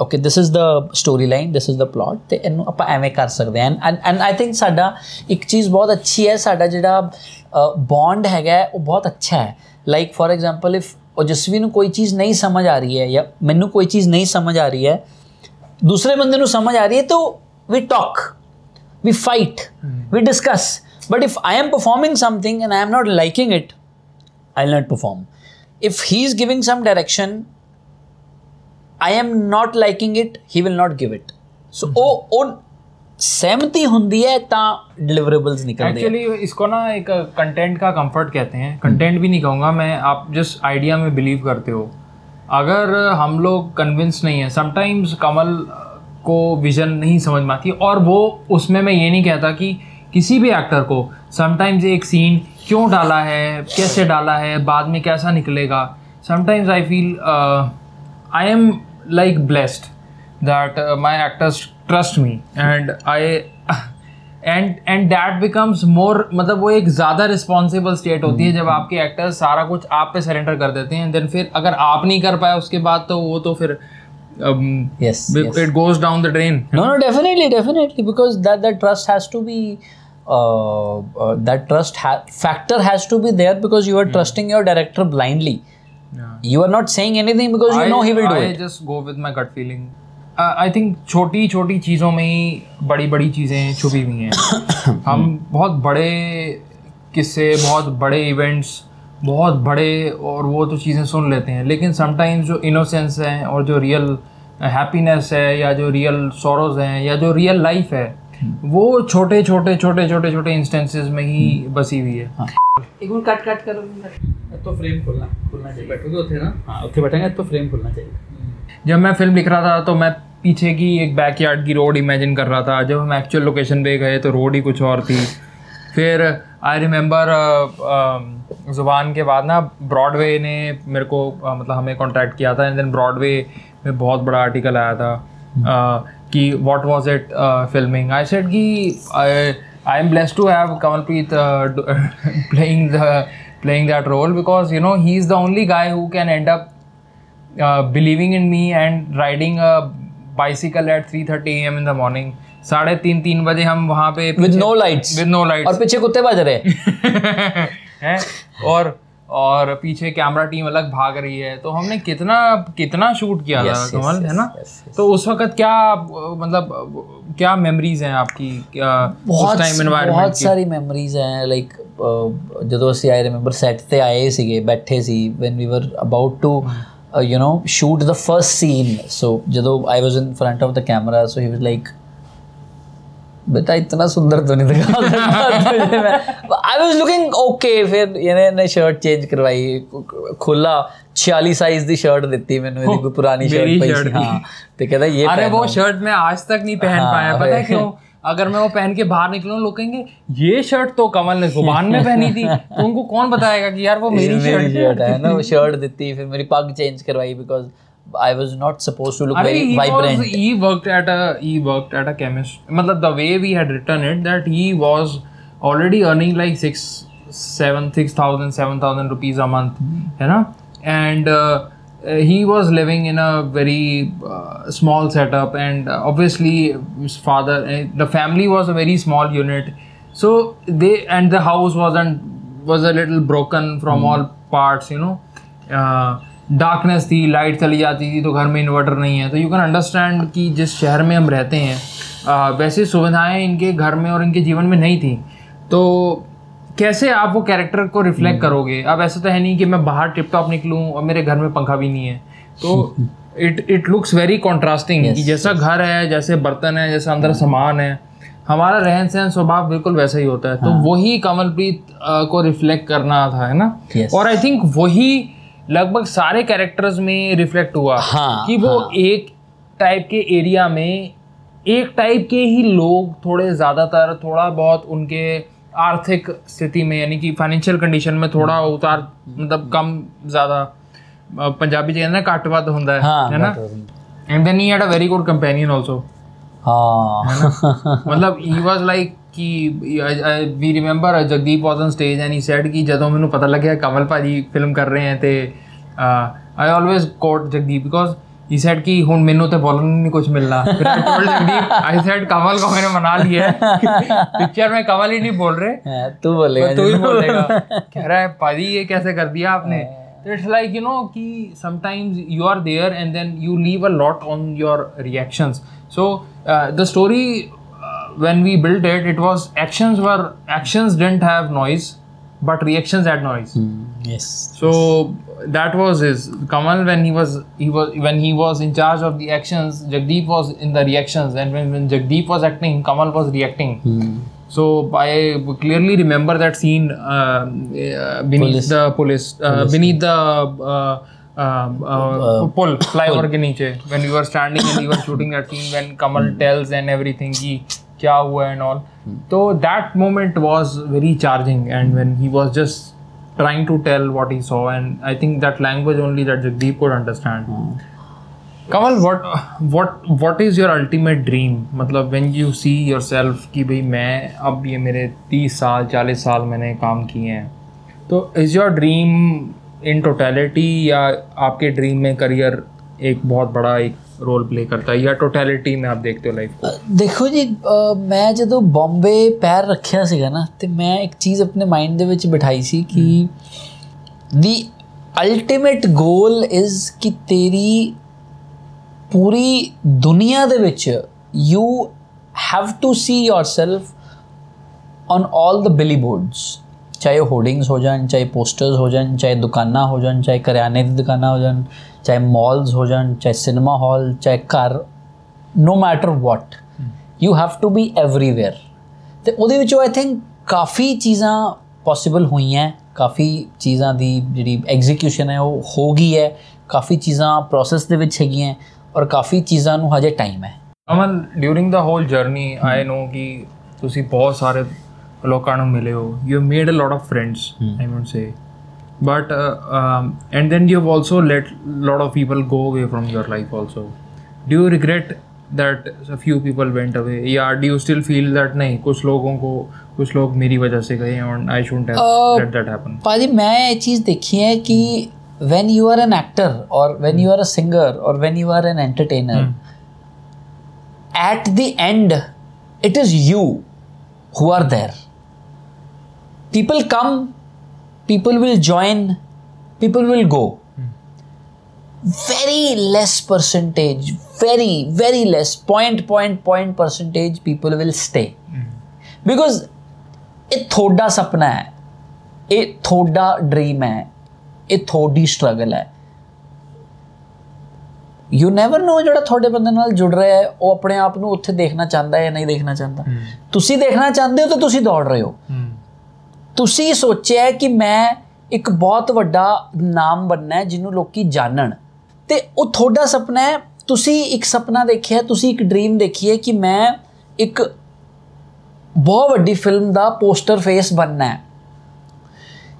okay this is the story line this is the plot ਤੇ ਇਹਨੂੰ ਆਪਾਂ ਐਵੇਂ ਕਰ ਸਕਦੇ ਹਾਂ ਐਂਡ ਐਂਡ ਆਈ ਥਿੰਕ ਸਾਡਾ ਇੱਕ ਚੀਜ਼ ਬਹੁਤ ਅੱਛੀ ਹੈ ਸਾਡਾ ਜਿਹੜਾ ਬੌਂਡ ਹੈਗਾ ਉਹ ਬਹੁਤ ਅੱਛਾ ਹੈ ਲਾਈਕ ਫੋਰ ਐਗਜ਼ਾਮਪਲ ਇਫ ओजस्वी ਨੂੰ ਕੋਈ ਚੀਜ਼ ਨਹੀਂ ਸਮਝ ਆ ਰਹੀ ਹੈ ਜਾਂ ਮੈਨੂੰ ਕੋਈ ਚੀਜ਼ ਨਹੀਂ ਸਮਝ ਆ ਰਹੀ ਹੈ ਦੂਸਰੇ ਬੰਦੇ ਨੂੰ ਸਮਝ ਆ ਰਹੀ ਹੈ ਤਾਂ we talk we fight, mm. we discuss. But if I am performing something and I am not liking it, I'll not perform. If he's giving some direction i am not liking it he will not give it so ਉਹ ਉਹ ਸਹਿਮਤੀ ਹੁੰਦੀ ਹੈ ਤਾਂ deliverables ਨਿਕਲਦੇ हैं एक्चुअली इसको ना एक कंटेंट का कंफर्ट कहते हैं कंटेंट भी नहीं कहूँगा मैं आप जिस आइडिया में बिलीव करते हो अगर हम लोग कन्विंस नहीं है समटाइम्स कमल को विजन नहीं समझ में आती और वो उसमें मैं ये नहीं कहता कि किसी भी एक्टर को समटाइम्स एक सीन क्यों डाला है कैसे डाला है बाद में कैसा निकलेगा sometimes I feel I am like blessed that uh, my actors trust me and I and and that becomes more मतलब वो एक ज़्यादा रिस्पॉन्सिबल स्टेट होती है जब आपके एक्टर्स सारा कुछ आप पे सरेंडर कर देते हैं देन फिर अगर आप नहीं कर पाए उसके बाद तो वो तो फिर um, Yes, it goes down the drain No, no, definitely, definitely, because that that trust has to be, uh, uh, that trust ha- factor has to be there because you are mm. trusting your director blindly. yeah. You are not saying anything because you know he will do I it. just go with my gut feeling. I think छोटी छोटी चीज़ों में ही बड़ी बड़ी चीज़ें छुपी हुई हैं। [COUGHS] हम बहुत बड़े किस्से बहुत बड़े इवेंट्स बहुत बड़े और वो तो चीज़ें सुन लेते हैं। लेकिन समटाइम्स जो इनोसेंस है और जो रियल हैप्पीनेस है या जो रियल सोरोज हैं या जो रियल लाइफ है वो छोटे छोटे छोटे छोटे छोटे इंस्टेंसेस में ही बसी हुई है। एक मिनट कट कट करो। तो फ्रेम खुलना खुलना चाहिए। बैठोगे उठे ना? हाँ उठे बैठेंगे तो फ्रेम खुलना चाहिए। जब मैं फ़िल्म लिख रहा था तो मैं पीछे की एक बैकयार्ड की रोड इमेजिन कर रहा था। जब हम एक्चुअल लोकेशन पे गए तो रोड ही कुछ और थी। फिर आई रिमेंबर ज़ुबान के बाद ना ब्रॉडवे ने मेरे को uh, मतलब हमें कांटेक्ट किया था। एंड देन ब्रॉडवे में बहुत बड़ा आर्टिकल आया था uh, कि what was it filming I said कि I am blessed to have Kamalpreet playing the playing that role because you know he is the only guy who can end up uh, believing in me and riding at three thirty 3:30 a.m. in the morning. साढ़े तीन तीन बजे हम वहाँ पे with no lights with no और पीछे कुत्ते बज रहे हैं [LAUGHS] और और पीछे कैमरा टीम अलग भाग रही है तो हमने कितना कितना शूट किया था Yes, yes, कमल है yes, ना yes, yes. तो उस वक्त क्या अ, मतलब अ, क्या मेमोरीज हैं आपकी क्या उस ਬਹੁਤ टाइम एनवायरनमेंट ਬਹੁਤ की ਸਾਰੀ ਮੈਮਰੀਜ਼ ਹੈ ਲਾਈਕ ਜਦੋਂ ਅਸੀਂ ਆਈ ਰਿਮੈਂਬਰ ਸੈੱਟ ਤੇ ਆਏ ਸੀਗੇ ਬੈਠੇ see when we were about to you know shoot the first scene so ਜਦੋਂ I was in front of the camera so he was like बेटा इतना सुंदर तो नहीं दिखा आई वॉज़ लुकिंग ओके फिर इन्हें शर्ट चेंज करवाई खुला छियाली साइज़ की शर्ट देती मैंने कोई पुरानी शर्ट पाई हाँ तो कहता ये अरे वो शर्ट मैं आज तक नहीं पहन हाँ, पाया पता है क्यों? अगर मैं वो पहन के बाहर निकलूं लोग कहेंगे ये शर्ट तो कमल ने ज़ुबान में पहनी थी। तो उनको कौन बताएगा कि यार वो मेरी शर्ट है? ना वो शर्ट देती फिर मेरी पग चेंज करवाई because I was not supposed to look I very he vibrant. Was, he worked at a he worked at a chemist. Matlab, the way we had written it, that he was already earning like six, seven, six thousand, seven thousand rupees a month, mm-hmm. you know, and uh, he was living in a very uh, small setup, and obviously his father, eh, the family was a very small unit, so they and the house wasn't was a little broken from mm-hmm. all parts, you know. Uh, darkness थी लाइट चली जाती थी तो घर में इन्वर्टर नहीं है। तो यू कैन अंडरस्टैंड कि जिस शहर में हम रहते हैं uh, वैसी सुविधाएँ इनके घर में और इनके जीवन में नहीं थी। तो कैसे आप वो कैरेक्टर को रिफ्लेक्ट करोगे? अब ऐसा तो है नहीं कि मैं बाहर टिप टॉप निकलूँ और मेरे घर में पंखा भी नहीं है। तो it it looks very contrasting कि जैसा घर है जैसे बर्तन है जैसा अंदर सामान है हमारा रहन सहन स्वभाव बिल्कुल वैसा ही होता है। तो वही कमलप्रीत को रिफ्लेक्ट करना था है ना? Yes. और आई थिंक वही लगभग सारे कैरेक्टर्स में रिफ्लेक्ट हुआ हाँ, कि वो हाँ. एक टाइप के एरिया में एक टाइप के ही लोग थोड़े ज़्यादातर थोड़ा बहुत उनके आर्थिक स्थिति में यानी कि फाइनेंशियल कंडीशन में थोड़ा हम्म। उतार मतलब कम ज़्यादा पंजाबी चाहिए ना काट वाद होता है हाँ, है ना? And then he. Had a very good companion also हाँ। [LAUGHS] मतलब ही वाज लाइक ਕਿ we remember Jagdeep was on stage and he said ਕਿ ਜਦੋਂ ਮੈਨੂੰ ਪਤਾ ਲੱਗਿਆ ਕਮਲ ਭਾਜੀ ਫਿਲਮ ਕਰ ਰਹੇ ਹੈ ਤੇ I always quote Jagdeep because he said ਕਿ ਹੁਣ ਮੈਨੂੰ ਤੇ ਬੋਲਣ ਨੂੰ ਨਹੀਂ ਕੁਝ ਮਿਲਣਾ ਫਿਰ I told Jagdeep I said Kamal को मैंने मना लिया है पिक्चर में कमल ही नहीं बोल रहे [LAUGHS] हाँ, तू बोलेगा तो ही बोलेगा कह रहा है पाजी ये कैसे कर दिया आपने तो इट्स लाइक यू नो कि sometimes you are there and then you leave a lot on your reactions so the story when we built it it was actions were actions didn't have noise but reactions had noise yes so that was his kamal when he was he was when he was in charge of the actions jagdeep was in the reactions and when, when jagdeep was acting kamal was reacting so i clearly remember that scene uh, uh, beneath Police. the police, uh, beneath the uh, uh, uh, pull flyover के नीचे when we were standing and we were shooting that scene when kamal tells and everything कि क्या हुआ एंड ऑल तो that moment was very charging and when he was just trying to tell what he saw and I think that language only that Jagdeep could understand Kamal what what what is your ultimate dream मतलब when you see yourself कि भाई मैं अब ये मेरे तीस साल चालीस साल मैंने काम किए हैं। तो is your dream in totality या आपके ड्रीम में करियर एक बहुत बड़ा एक रोल प्ले करता है या टोटलिटी में आप देखते हो लाइफ को ਦੇਖੋ ਜੀ ਅਹ ਮੈਂ ਜਦੋਂ ਬੰਬੇ ਪੈਰ ਰੱਖਿਆ ਸੀਗਾ ਨਾ ਤੇ ਮੈਂ ਇੱਕ ਚੀਜ਼ ਆਪਣੇ ਮਾਈਂਡ ਦੇ ਵਿੱਚ ਬਿਠਾਈ ਸੀ ਕਿ ਦੀ ਅਲਟੀਮੇਟ ਗੋਲ ਇਜ਼ ਕਿ ਤੇਰੀ ਪੂਰੀ ਦੁਨੀਆ ਦੇ ਵਿੱਚ you have to see yourself on all the billboards ਚਾਹੇ ਹੋਰਡਿੰਗਸ ਹੋ ਜਾਣ ਚਾਹੇ ਪੋਸਟਰਸ ਹੋ ਜਾਣ ਚਾਹੇ ਦੁਕਾਨਾਂ ਹੋ ਜਾਣ ਚਾਹੇ ਕਰਿਆਨੇ ਦੀ ਦੁਕਾਨਾਂ ਹੋ ਜਾਣ ਚਾਹੇ ਮਾਲਸ ਹੋ ਜਾਣ ਚਾਹੇ ਸਿਨੇਮਾ ਹਾਲ ਚਾਹੇ ਘਰ no matter what you have to be everywhere. ਤੇ ਉਹਦੇ ਵਿੱਚੋਂ ਆਈ ਥਿੰਕ ਕਾਫੀ ਚੀਜ਼ਾਂ ਪੋਸੀਬਲ ਹੋਈਆਂ ਕਾਫੀ ਚੀਜ਼ਾਂ ਦੀ ਜਿਹੜੀ ਐਗਜ਼ੀਕਿਊਸ਼ਨ ਹੈ ਉਹ ਹੋ ਗਈ ਹੈ ਕਾਫੀ ਚੀਜ਼ਾਂ ਪ੍ਰੋਸੈਸ ਦੇ ਵਿੱਚ ਹੈਗੀਆਂ ਔਰ ਕਾਫੀ ਚੀਜ਼ਾਂ ਨੂੰ ਹਜੇ ਟਾਈਮ ਹੈ। Aman during the whole journey I know ਕਿ ਤੁਸੀਂ ਬਹੁਤ ਸਾਰੇ ਲੋਕਾਂ ਨੂੰ ਮਿਲੇ ਹੋ। You made a lot of friends I would say but uh, um, and then you've also let a lot of people go away from your life also. Do you regret that a few people went away? Yeah do you still feel that नहीं कुछ लोगों को कुछ लोग मेरी वजह से गए and I shouldn't have uh, let that happen? पाजी मैं ये चीज़ देखी है कि when you are an actor or when you are a singer or when you are an entertainer hmm. at the end it is you who are there. People come people will join people will go very less percentage very very less point point point percentage people will stay because ਇਹ ਤੁਹਾਡਾ ਸੁਪਨਾ ਹੈ ਇਹ ਤੁਹਾਡਾ ਡ੍ਰੀਮ ਹੈ ਇਹ ਤੁਹਾਡੀ ਸਟਰਗਲ ਹੈ ਯੂ ਨੈਵਰ ਨੋ ਜਿਹੜਾ ਤੁਹਾਡੇ ਬੰਦੇ ਨਾਲ ਜੁੜ ਰਿਹਾ ਹੈ ਉਹ ਆਪਣੇ ਆਪ ਨੂੰ ਉੱਥੇ ਦੇਖਣਾ ਚਾਹੁੰਦਾ ਹੈ ਜਾਂ ਨਹੀਂ ਦੇਖਣਾ ਚਾਹੁੰਦਾ ਤੁਸੀਂ ਦੇਖਣਾ ਚਾਹੁੰਦੇ ਹੋ ਤਾਂ ਤੁਸੀਂ ਦੌੜ ਰਹੇ ਹੋ ਤੁਸੀਂ ਸੋਚਿਆ ਹੈ ਕਿ ਮੈਂ ਇੱਕ ਬਹੁਤ ਵੱਡਾ ਨਾਮ ਬਣਨਾ ਹੈ ਜਿਹਨੂੰ ਲੋਕੀ ਜਾਣਨ ਤੇ ਉਹ ਤੁਹਾਡਾ ਸੁਪਨਾ ਹੈ। ਤੁਸੀਂ ਇੱਕ ਸੁਪਨਾ ਦੇਖਿਆ ਤੁਸੀਂ ਇੱਕ ਡ੍ਰੀਮ ਦੇਖੀ ਹੈ ਕਿ ਮੈਂ ਇੱਕ ਬਹੁਤ ਵੱਡੀ ਫਿਲਮ ਦਾ ਪੋਸਟਰ ਫੇਸ ਬਣਨਾ ਹੈ।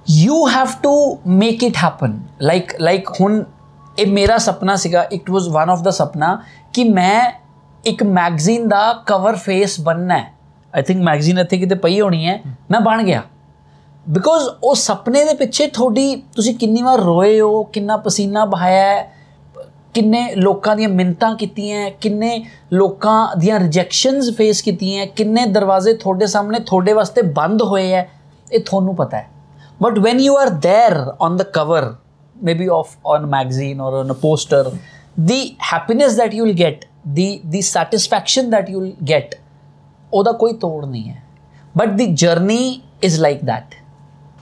You have to make it happen like like ਹੁਣ ਇਹ ਮੇਰਾ ਸੁਪਨਾ ਸੀਗਾ it was one of the ਸੁਪਨਾ ਕਿ ਮੈਂ ਇੱਕ ਮੈਗਜ਼ੀਨ ਦਾ ਕਵਰ ਫੇਸ ਬਣਨਾ ਹੈ। ਆਈ ਥਿੰਕ ਮੈਗਜ਼ੀਨ ਇੱਥੇ ਕਿਤੇ ਪਈ ਹੋਣੀ ਹੈ। ਮੈਂ ਬਣ ਗਿਆ। ਬਿਕੋਜ਼ ਉਹ ਸਪਨੇ ਦੇ ਪਿੱਛੇ ਤੁਹਾਡੀ ਤੁਸੀਂ ਕਿੰਨੀ ਵਾਰ ਰੋਏ ਹੋ ਕਿੰਨਾ ਪਸੀਨਾ ਬਹਾਇਆ ਕਿੰਨੇ ਲੋਕਾਂ ਦੀਆਂ ਮਿੰਤਾਂ ਕੀਤੀਆਂ ਕਿੰਨੇ ਲੋਕਾਂ ਦੀਆਂ ਰਿਜੈਕਸ਼ਨਸ ਫੇਸ ਕੀਤੀਆਂ ਕਿੰਨੇ ਦਰਵਾਜ਼ੇ ਤੁਹਾਡੇ ਸਾਹਮਣੇ ਤੁਹਾਡੇ ਵਾਸਤੇ ਬੰਦ ਹੋਏ ਐ ਇਹ ਤੁਹਾਨੂੰ ਪਤਾ ਹੈ but when you are there on the cover maybe of on magazine or on a poster the happiness that you will get the the satisfaction that you will get ਉਹਦਾ ਕੋਈ ਤੋੜ ਨਹੀਂ ਹੈ but the journey is like that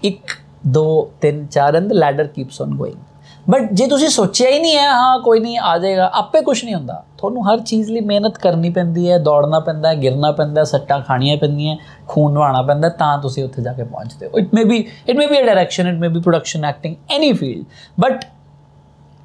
1 2 3 4 and the ladder keeps on going but ਜੇ ਤੁਸੀਂ ਸੋਚਿਆ ਹੀ ਨਹੀਂ ਹੈ, ਹਾਂ, ਕੋਈ ਨਹੀਂ, ਆ ਜਾਏਗਾ, ਆਪੇ ਕੁਝ ਨਹੀਂ ਹੁੰਦਾ। ਤੁਹਾਨੂੰ ਹਰ ਚੀਜ਼ ਲਈ ਮਿਹਨਤ ਕਰਨੀ ਪੈਂਦੀ ਹੈ, ਦੌੜਨਾ ਪੈਂਦਾ ਹੈ, ਗਿਰਨਾ ਪੈਂਦਾ ਹੈ, ਸੱਟਾਂ ਖਾਣੀਆਂ ਪੈਂਦੀਆਂ ਖੂਨ ਵਹਾਣਾ ਪੈਂਦਾ ਤਾਂ ਤੁਸੀਂ ਉੱਥੇ ਜਾ ਕੇ ਪਹੁੰਚਦੇ ਹੋ। It may be it may be a direction it may be production acting any field but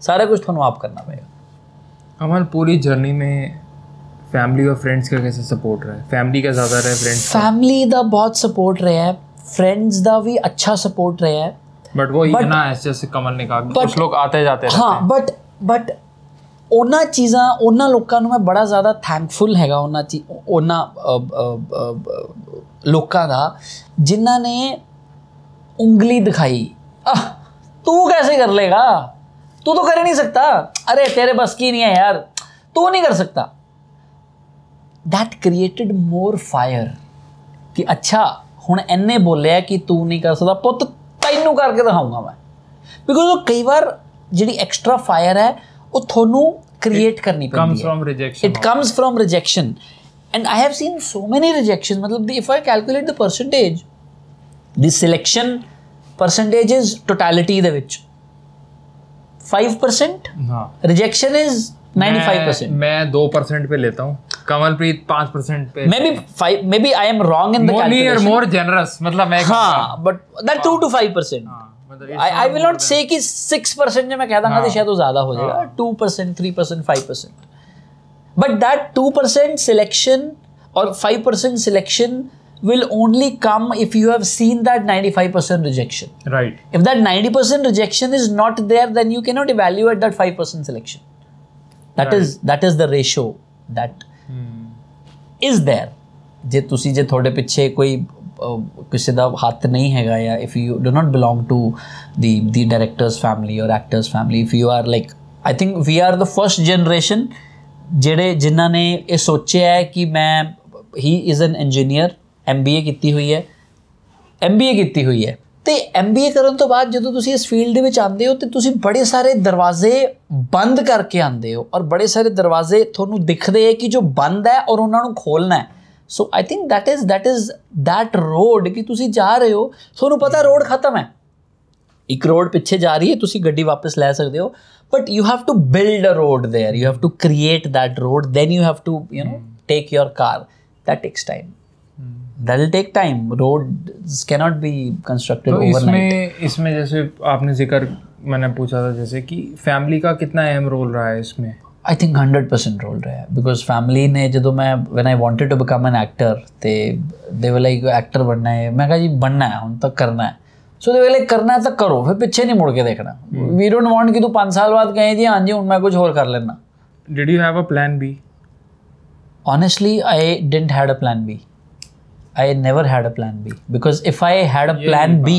ਸਾਰਾ ਕੁਝ ਤੁਹਾਨੂੰ ਆਪ ਕਰਨਾ ਪਏਗਾ। अमन पूरी जर्नी में फैमिली और फ्रेंड्स का कैसे सपोर्ट रहा है? फैमिली का ज़्यादा रहा है फ्रेंड्स फैमिली द बहुत सपोर्ट रहे हैं। फ्रेंड्स द भी अच्छा सपोर्ट रहे हैं। बट वो but, ना है जैसे कमल ने कहा कुछ लोग आते जाते हैं हाँ। बट बट ਉਹਨਾਂ ਚੀਜ਼ਾਂ ਉਹਨਾਂ ਲੋਕਾਂ ਨੂੰ ਮੈਂ ਬੜਾ ਜ਼ਿਆਦਾ ਥੈਂਕਫੁਲ ਹੈਗਾ ਉਹਨਾਂ ਚੀ ਉਹਨਾਂ ਲੋਕਾਂ ਦਾ ਜਿਨ੍ਹਾਂ ਨੇ ਉਂਗਲੀ ਦਿਖਾਈ ਤੂੰ ਕੈਸੇ ਕਰ ਲੇਗਾ तू तो कर ही नहीं सकता अरे तेरे बस की नहीं है यार तू नहीं कर सकता that created more fire ਕਿ ਅੱਛਾ ਹੁਣ ਐਨੇ ਬੋਲਿਆ ਕਿ ਤੂੰ ਨਹੀਂ ਕਰ ਸਕਦਾ ਪੁੱਤ ਤੈਨੂੰ ਕਰਕੇ ਦਿਖਾਉਂਗਾ ਮੈਂ ਬਿਕੋਜ਼ ਉਹ ਕਈ ਵਾਰ ਜਿਹੜੀ ਐਕਸਟਰਾ ਫਾਇਰ ਹੈ ਉਹ ਤੁਹਾਨੂੰ ਕ੍ਰੀਏਟ ਕਰਨੀ comes ਪੈਂਦੀ ਹੈ from rejection it comes from rejection and i have seen so many rejections matlab the, if i calculate the percentage the selection percentage is totality ਦੇ ਵਿੱਚ फाइव परसेंट रिजेक्शन इज़ मैं दो परसेंट पे लेता हूँ। कमलप्रीत पाँच परसेंट पे may be five may be I am wrong in the more generous मतलब मैं हाँ but that two to five percent I will not say six percent जो मैं कह दूँगा हाँ। शायद वो ज़्यादा हो जाएगा। Two percent three percent five percent but that two percent selection और five percent selection will only come if you have seen that 95% rejection. Right. If that 90% rejection is not there, then you cannot evaluate that 5% selection. That right. is that is the ratio that hmm. is there. जे ਤੁਸੀਂ जे थोड़े ਪਿੱਛੇ कोई किसी ਦਾ हाथ नहीं हैगा या if you not belong to the the directors family or actors family if you are like I think we are the first generation ਜਿਹੜੇ ਜਿਨ੍ਹਾਂ ਨੇ ਇਹ ਸੋਚਿਆ ਹੈ ਕਿ ਮੈਂ ਹੀ ਇਜ਼ ਐਮਬੀਏ ਕੀਤੀ ਹੋਈ ਹੈ ਐਮਬੀਏ ਕੀਤੀ ਹੋਈ ਹੈ ਤੇ ਐਮਬੀਏ ਕਰਨ ਤੋਂ ਬਾਅਦ ਜਦੋਂ ਤੁਸੀਂ ਇਸ ਫੀਲਡ ਦੇ ਵਿੱਚ ਆਉਂਦੇ ਹੋ ਤੇ ਤੁਸੀਂ ਬੜੇ ਸਾਰੇ ਦਰਵਾਜ਼ੇ ਬੰਦ ਕਰਕੇ ਆਉਂਦੇ ਹੋ ਔਰ ਬੜੇ ਸਾਰੇ ਦਰਵਾਜ਼ੇ ਤੁਹਾਨੂੰ ਦਿਖਦੇ ਹੈ ਕਿ ਜੋ ਬੰਦ ਹੈ ਔਰ ਉਹਨਾਂ ਨੂੰ ਖੋਲਣਾ ਹੈ so I think that is that is that road ਕਿ ਤੁਸੀਂ ਜਾ ਰਹੇ ਹੋ ਤੁਹਾਨੂੰ ਪਤਾ ਰੋਡ ਖਤਮ ਹੈ ਇੱਕ ਰੋਡ ਪਿੱਛੇ ਜਾ ਰਹੀ ਹੈ ਤੁਸੀਂ ਗੱਡੀ ਵਾਪਸ ਲੈ ਸਕਦੇ ਹੋ but you have to build a road there you have to create that road then you have to you know take your car that takes time that take time road can not be constructed overnight. इसमें इसमें जैसे आपने ज़िक्र मैंने पूछा था जैसे कि फैमिली का कितना अहम रोल रहा है इसमें? I think hundred percent role रहा है बिकॉज़ फैमिली ने जो मैं when I wanted to become an actor ते दे वे लाइक एक्टर बनना है. मैं कहा जी बनना है उन तक करना है. सो दे वे लाइक करना है तो करो फिर पीछे नहीं मुड़ के देखना. वी डोंट वॉन्ट कि तू पाँच साल बाद कहें जी हाँ जी उनमें कुछ और कर लेना. Did you have a plan B honestly I didn't had a plan B i never had a plan b. Because if i had a plan b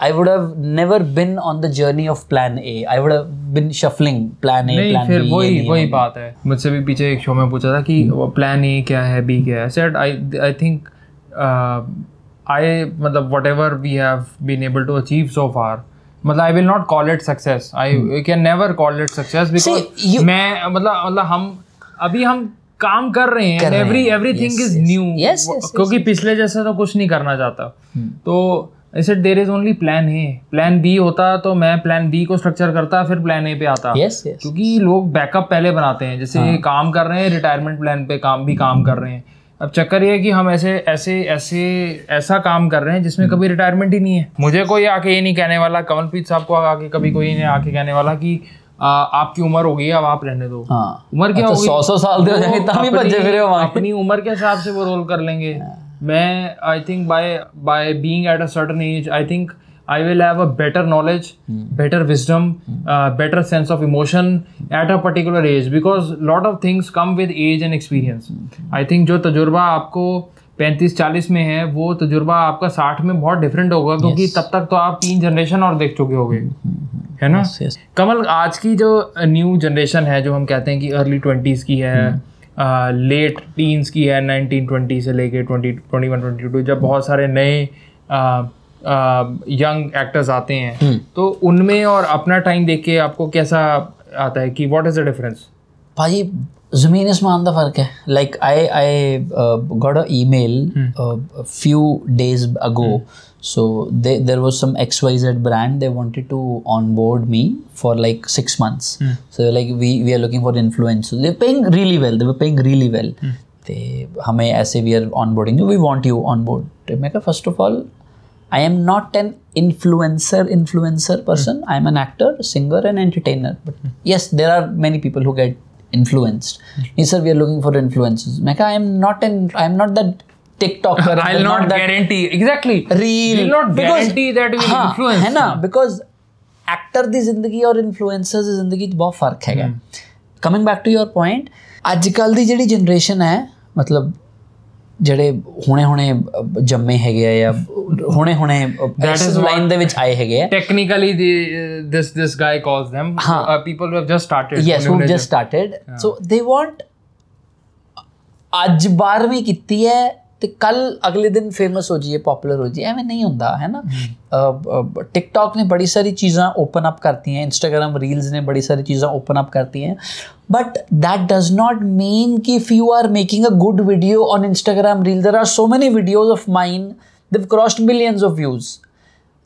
i would have never been on the journey of plan a. I would have been shuffling plan a नहीं plan फिर b ये वही नहीं, वही ये बात है। मुझसे भी पीछे एक शो में पूछा था कि प्लान ए क्या है बी क्या है? Set I I think I मतलब whatever we have been able to achieve so far मतलब I will not call it success I can never call it success Hmm. See, because you- मैं मतलब मतलब हम अभी हम काम कर रहे हैं एवरी एवरीथिंग इज़ न्यू क्योंकि पिछले जैसा तो कुछ नहीं करना चाहता। Hmm. तो ऐसे there is only plan A plan B होता तो मैं प्लान बी को स्ट्रक्चर करता फिर प्लान ए पे आता। Yes yes. क्योंकि लोग बैकअप पहले बनाते हैं। जैसे ये काम कर रहे हैं रिटायरमेंट प्लान पे काम भी काम कर रहे हैं। अब चक्कर ये है कि हम ऐसे ऐसे ऐसे ऐसा काम कर रहे हैं जिसमें कभी रिटायरमेंट ही नहीं है। मुझे कोई आके ये नहीं कहने वाला कमलप्रीत साहब को आके कभी कोई नहीं आके कहने वाला कि आपकी उम्र हो गई अब आप रहने दो। उम्र क्या सौ सौ साल अपनी, उम्र के हिसाब से वो रोल कर लेंगे। मैं I think by by being at a certain age I think I will have a better knowledge better wisdom better sense of emotion at a particular age because lot of things come with age and experience I think जो तजुर्बा आपको uh, 35-40 में है वो तजुर्बा आपका 60 में बहुत डिफरेंट होगा क्योंकि तब तक तो आप तीन जनरेशन और देख चुके होगे। है ना? Yes. yes. कमल आज की जो न्यू जनरेशन है जो हम कहते हैं कि अर्ली ट्वेंटीज़ की है लेट टीन्स की है नाइनटीन ट्वेंटी से लेके twenty twenty one twenty two जब बहुत सारे नए यंग एक्टर्स आते हैं तो उनमें और अपना टाइम देख के आपको कैसा आता है कि व्हाट इज़ द डिफरेंस भाई जमीन आसमान का फर्क है like I I got a email few days ago so they, there was some xyz brand they wanted to onboard me for like six months so like we we are looking for influencers they're paying really well they were paying really well they हमें ऐसे we are onboarding you we want you on board तो मैं कहा first of all I am not an influencer influencer person. I am an actor, singer, and entertainer. But yes, there are many people who get influenced. He said, we are looking for influencers. Mecca, I am not in I am not that TikTok. I'll not, not guarantee exactly. Real. We'll not because, guarantee that we हाँ, influence. है ना because एक्टर की ज़िंदगी और इन्फ्लुएंसर्स की ज़िंदगी बहुत फ़र्क है coming back to your point अजकल की जी जनरेशन है मतलब ਜਿਹੜੇ ਹੁਣੇ ਹੁਣੇ ਜੰਮੇ ਹੈਗੇ ਆ ਜਾਂ ਹੁਣੇ ਹੁਣੇ ਇਸ ਲਾਈਨ ਦੇ ਵਿੱਚ ਆਏ ਹੈਗੇ ਆ technically this this guy calls them people who have just started yes who just started so they want ਅੱਜ 12ਵੀਂ ਕੀਤੀ ਹੈ ਤੇ ਕੱਲ ਅਗਲੇ ਦਿਨ ਫੇਮਸ ਹੋ ਜਾਈਏ ਪਪੂਲਰ ਹੋ ਜਾਈਏ ਐਵੇਂ ਨਹੀਂ ਹੁੰਦਾ ਹੈ ਨਾ ਟਿਕਟੌਕ ਨੇ ਬੜੀ ਸਾਰੀ ਚੀਜ਼ਾਂ ਓਪਨ ਅਪ ਕਰਤੀਆਂ ਇੰਸਟਾਗ੍ਰam ਰੀਲਸ ਨੇ ਬੜੀ ਸਾਰੀ ਚੀਜ਼ਾਂ ਓਪਨ ਅਪ ਕਰਤੀਆਂ but that does not mean ਕਿ if you are making a good video on instagram reel there are so many videos of mine they've crossed millions of views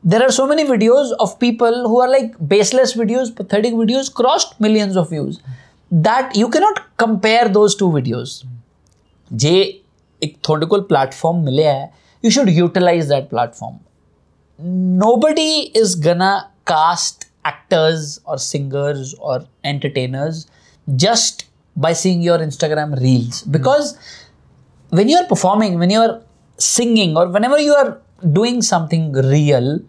there are so many videos of people who are like baseless videos, pathetic videos, crossed millions of views. That you cannot compare those two videos. ਜੇ एक थोड़े को प्लेटफॉर्म मिले है you should utilise that platform nobody is gonna cast actors or singers or entertainers just by seeing your Instagram reels because when you're performing, when you're singing, or whenever you are doing something real,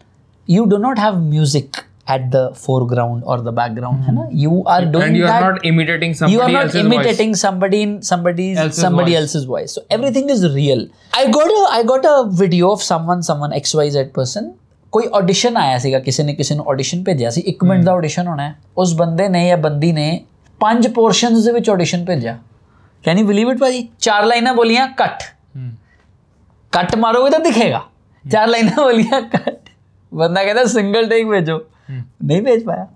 you do not have music. at the foreground or the background. है ना? You are doing and you are that. not imitating somebody you are not else's imitating somebody in somebody's Else's somebody voice. else's voice. So everything is real. I got a I got a video of someone someone XYZ person ਕੋਈ ਆਡੀਸ਼ਨ ਆਇਆ ਸੀਗਾ ਕਿਸੇ ਨੇ ਕਿਸੇ ਨੂੰ ਆਡੀਸ਼ਨ ਭੇਜਿਆ ਸੀ 1 ਮਿੰਟ ਦਾ ਆਡੀਸ਼ਨ ਹੋਣਾ ਹੈ ਉਸ ਬੰਦੇ ਨੇ ਜਾਂ ਬੰਦੀ ਨੇ ਪੰਜ ਪੋਰਸ਼ਨਸ ਦੇ ਵਿੱਚ ਆਡੀਸ਼ਨ ਭੇਜਿਆ ਕੈਨ ਯੂ ਬਿਲੀਵ ਇਟ ਭਾਜੀ ਚਾਰ ਲਾਈਨਾਂ ਬੋਲੀਆਂ ਕੱਟ voice. ਕੱਟ ਮਾਰੋਗੇ ਤਾਂ ਦਿਖੇਗਾ ਚਾਰ ਲਾਈਨਾਂ ਬੋਲੀਆਂ ਕੱਟ ਬੰਦਾ ਕਹਿੰਦਾ ਸਿੰਗਲ ਟੇਕ ਭੇਜੋ ਨਹੀਂ ਭੇਜ ਪਾਇਆ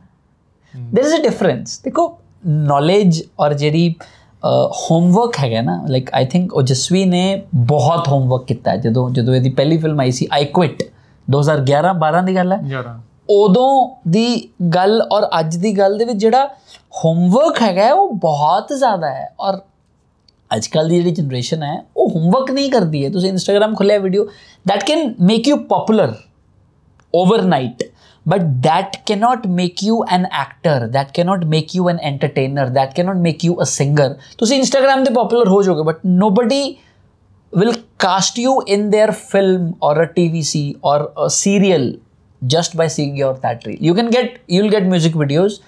देयर इज अ डिफरेंस देखो ਨੌਲੇਜ ਔਰ ਜਿਹੜੀ ਹੋਮਵਰਕ ਹੈਗਾ ਨਾ ਲਾਈਕ ਆਈ ਥਿੰਕ ਓਜਸਵੀ ਨੇ ਬਹੁਤ ਹੋਮਵਰਕ ਕੀਤਾ ਹੈ ਜਦੋਂ ਜਦੋਂ ਇਹਦੀ ਪਹਿਲੀ ਫਿਲਮ ਆਈ ਸੀ ਆਈ ਕੁਇਟ 2011 12 ਦੀ ਗੱਲ ਹੈ जरा ਉਦੋਂ ਦੀ ਗੱਲ ਔਰ ਅੱਜ ਦੀ ਗੱਲ ਦੇ ਵਿੱਚ ਜਿਹੜਾ ਹੋਮਵਰਕ ਹੈਗਾ ਹੈ, ਉਹ ਬਹੁਤ ਜ਼ਿਆਦਾ ਹੈ ਔਰ ਅੱਜ ਕੱਲ ਦੀ ਜਿਹੜੀ ਜਨਰੇਸ਼ਨ ਹੈ ਉਹ ਹੋਮਵਰਕ ਨਹੀਂ ਕਰਦੀ ਹੈ ਤੁਸੀਂ ਇੰਸਟਾਗ੍ਰam ਖੋਲਿਆ video that can make you popular overnight But that cannot make you an actor, that cannot make you an entertainer, that cannot make you a singer. So, see, Instagram they popular ho joge, but nobody will cast you in their film or a TVC or a serial just by seeing your that reel. You can get, you'll get music videos.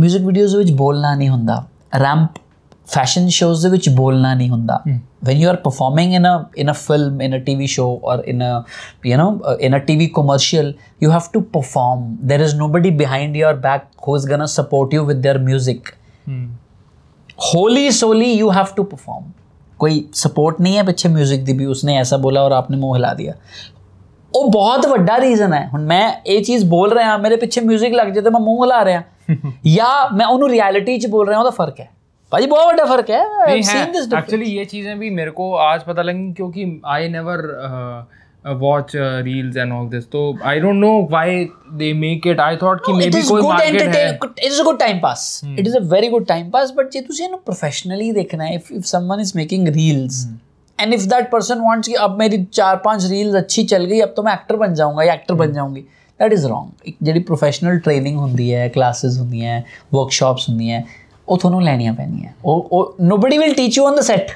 music videos which बोलना नहीं होंगे ramp. ਫੈਸ਼ਨ ਸ਼ੋਜ਼ ਦੇ ਵਿੱਚ ਬੋਲਣਾ ਨਹੀਂ ਹੁੰਦਾ when you are performing in a in a film in a tv show or in a you know uh, in a tv commercial you have to perform there is nobody behind your back who's going to support you with their music wholly solely you have to perform कोई सपोर्ट नहीं है पीछे म्यूजिक ਦੀ ਵੀ ਉਸਨੇ ਐਸਾ ਬੋਲਾ ਔਰ ਆਪਨੇ ਮੂੰਹ ਹਿਲਾ ਦਿਆ ਉਹ ਬਹੁਤ ਵੱਡਾ ਰੀਜ਼ਨ ਹੈ ਹੁਣ ਮੈਂ ਇਹ ਚੀਜ਼ ਬੋਲ ਰਿਹਾ ਮੇਰੇ ਪਿੱਛੇ 뮤직 ਲੱਗ ਜਾਏ ਤੇ ਮੈਂ ਮੂੰਹ ਹਿਲਾ ਰਿਹਾ ਜਾਂ ਮੈਂ ਉਹਨੂੰ ਰਿਐਲਿਟੀ 'ਚ ਬੋਲ ਰਿਹਾ ਉਹਦਾ ਫਰਕ ਹੈ ਭਾਜੀ ਬਹੁਤ ਵੱਡਾ ਫਰਕ ਹੈ नहीं I've seen this है difference. एक्चुअली ये चीज़ें भी मेरे को आज पता लगी क्योंकि I never watch reels and all this तो I don't know why they make it I thought कि मे it बी is कोई good मार्केट है entertain it is a good time pass it is a very good time pass but ਜੇ ਤੁਸੀਂ ਇਹਨੂੰ professionally ਦੇਖਣਾ ਹੈ if if someone is making reels and if that person wants कि अब मेरी चार पांच reels अच्छी चल गई अब तो मैं actor बन जाऊंगा या actor बन जाऊंगी that is wrong ਇੱਕ ਜਿਹੜੀ professional training ਹੁੰਦੀ ਹੈ classes ਹੁੰਦੀਆਂ ਹੈ workshops ਹੁੰਦੀਆਂ ਹੈ ਉਹ ਤੁਹਾਨੂੰ ਲੈਣੀਆਂ ਪੈਣੀਆਂ ਉਹ ਉਹ nobody will teach you on the set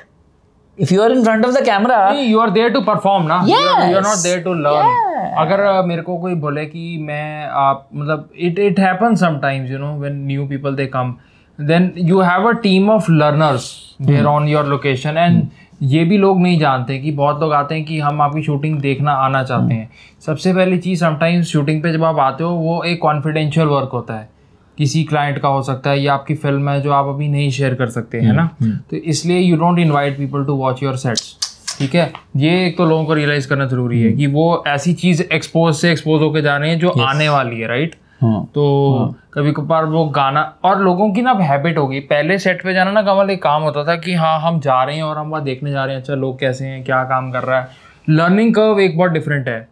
if you are in front of the camera you are there to perform na you are, you are not Yes. there to learn Yeah. अगर अ, मेरे को कोई बोले कि मैं आप मतलब it it happen sometimes you know when new people they come then you have a team of learners there on your location and ये भी लोग नहीं जानते कि बहुत लोग आते हैं कि हम आपकी शूटिंग देखना आना चाहते हैं सबसे पहली चीज़ समटाइम्स शूटिंग पे जब आप आते हो वो एक कॉन्फिडेंशियल वर्क होता है किसी क्लाइंट का हो सकता है या आपकी फ़िल्म है जो आप अभी नहीं शेयर कर सकते हैं ना? तो इसलिए you don't invite people to watch your sets ठीक है? ये एक तो लोगों को रियलाइज़ करना ज़रूरी है कि वो ऐसी चीज़ एक्सपोज से एक्सपोज होके जा रहे हैं जो आने वाली है राइट हाँ तो कभी कभार वो गाना और लोगों की ना अब हैबिट हो गई। पहले सेट पे जाना ना कमल एक काम होता था कि हाँ हम जा रहे हैं और हम वहाँ देखने जा रहे हैं अच्छा लोग कैसे हैं क्या काम कर रहा है? लर्निंग कर्व एक बहुत डिफरेंट है।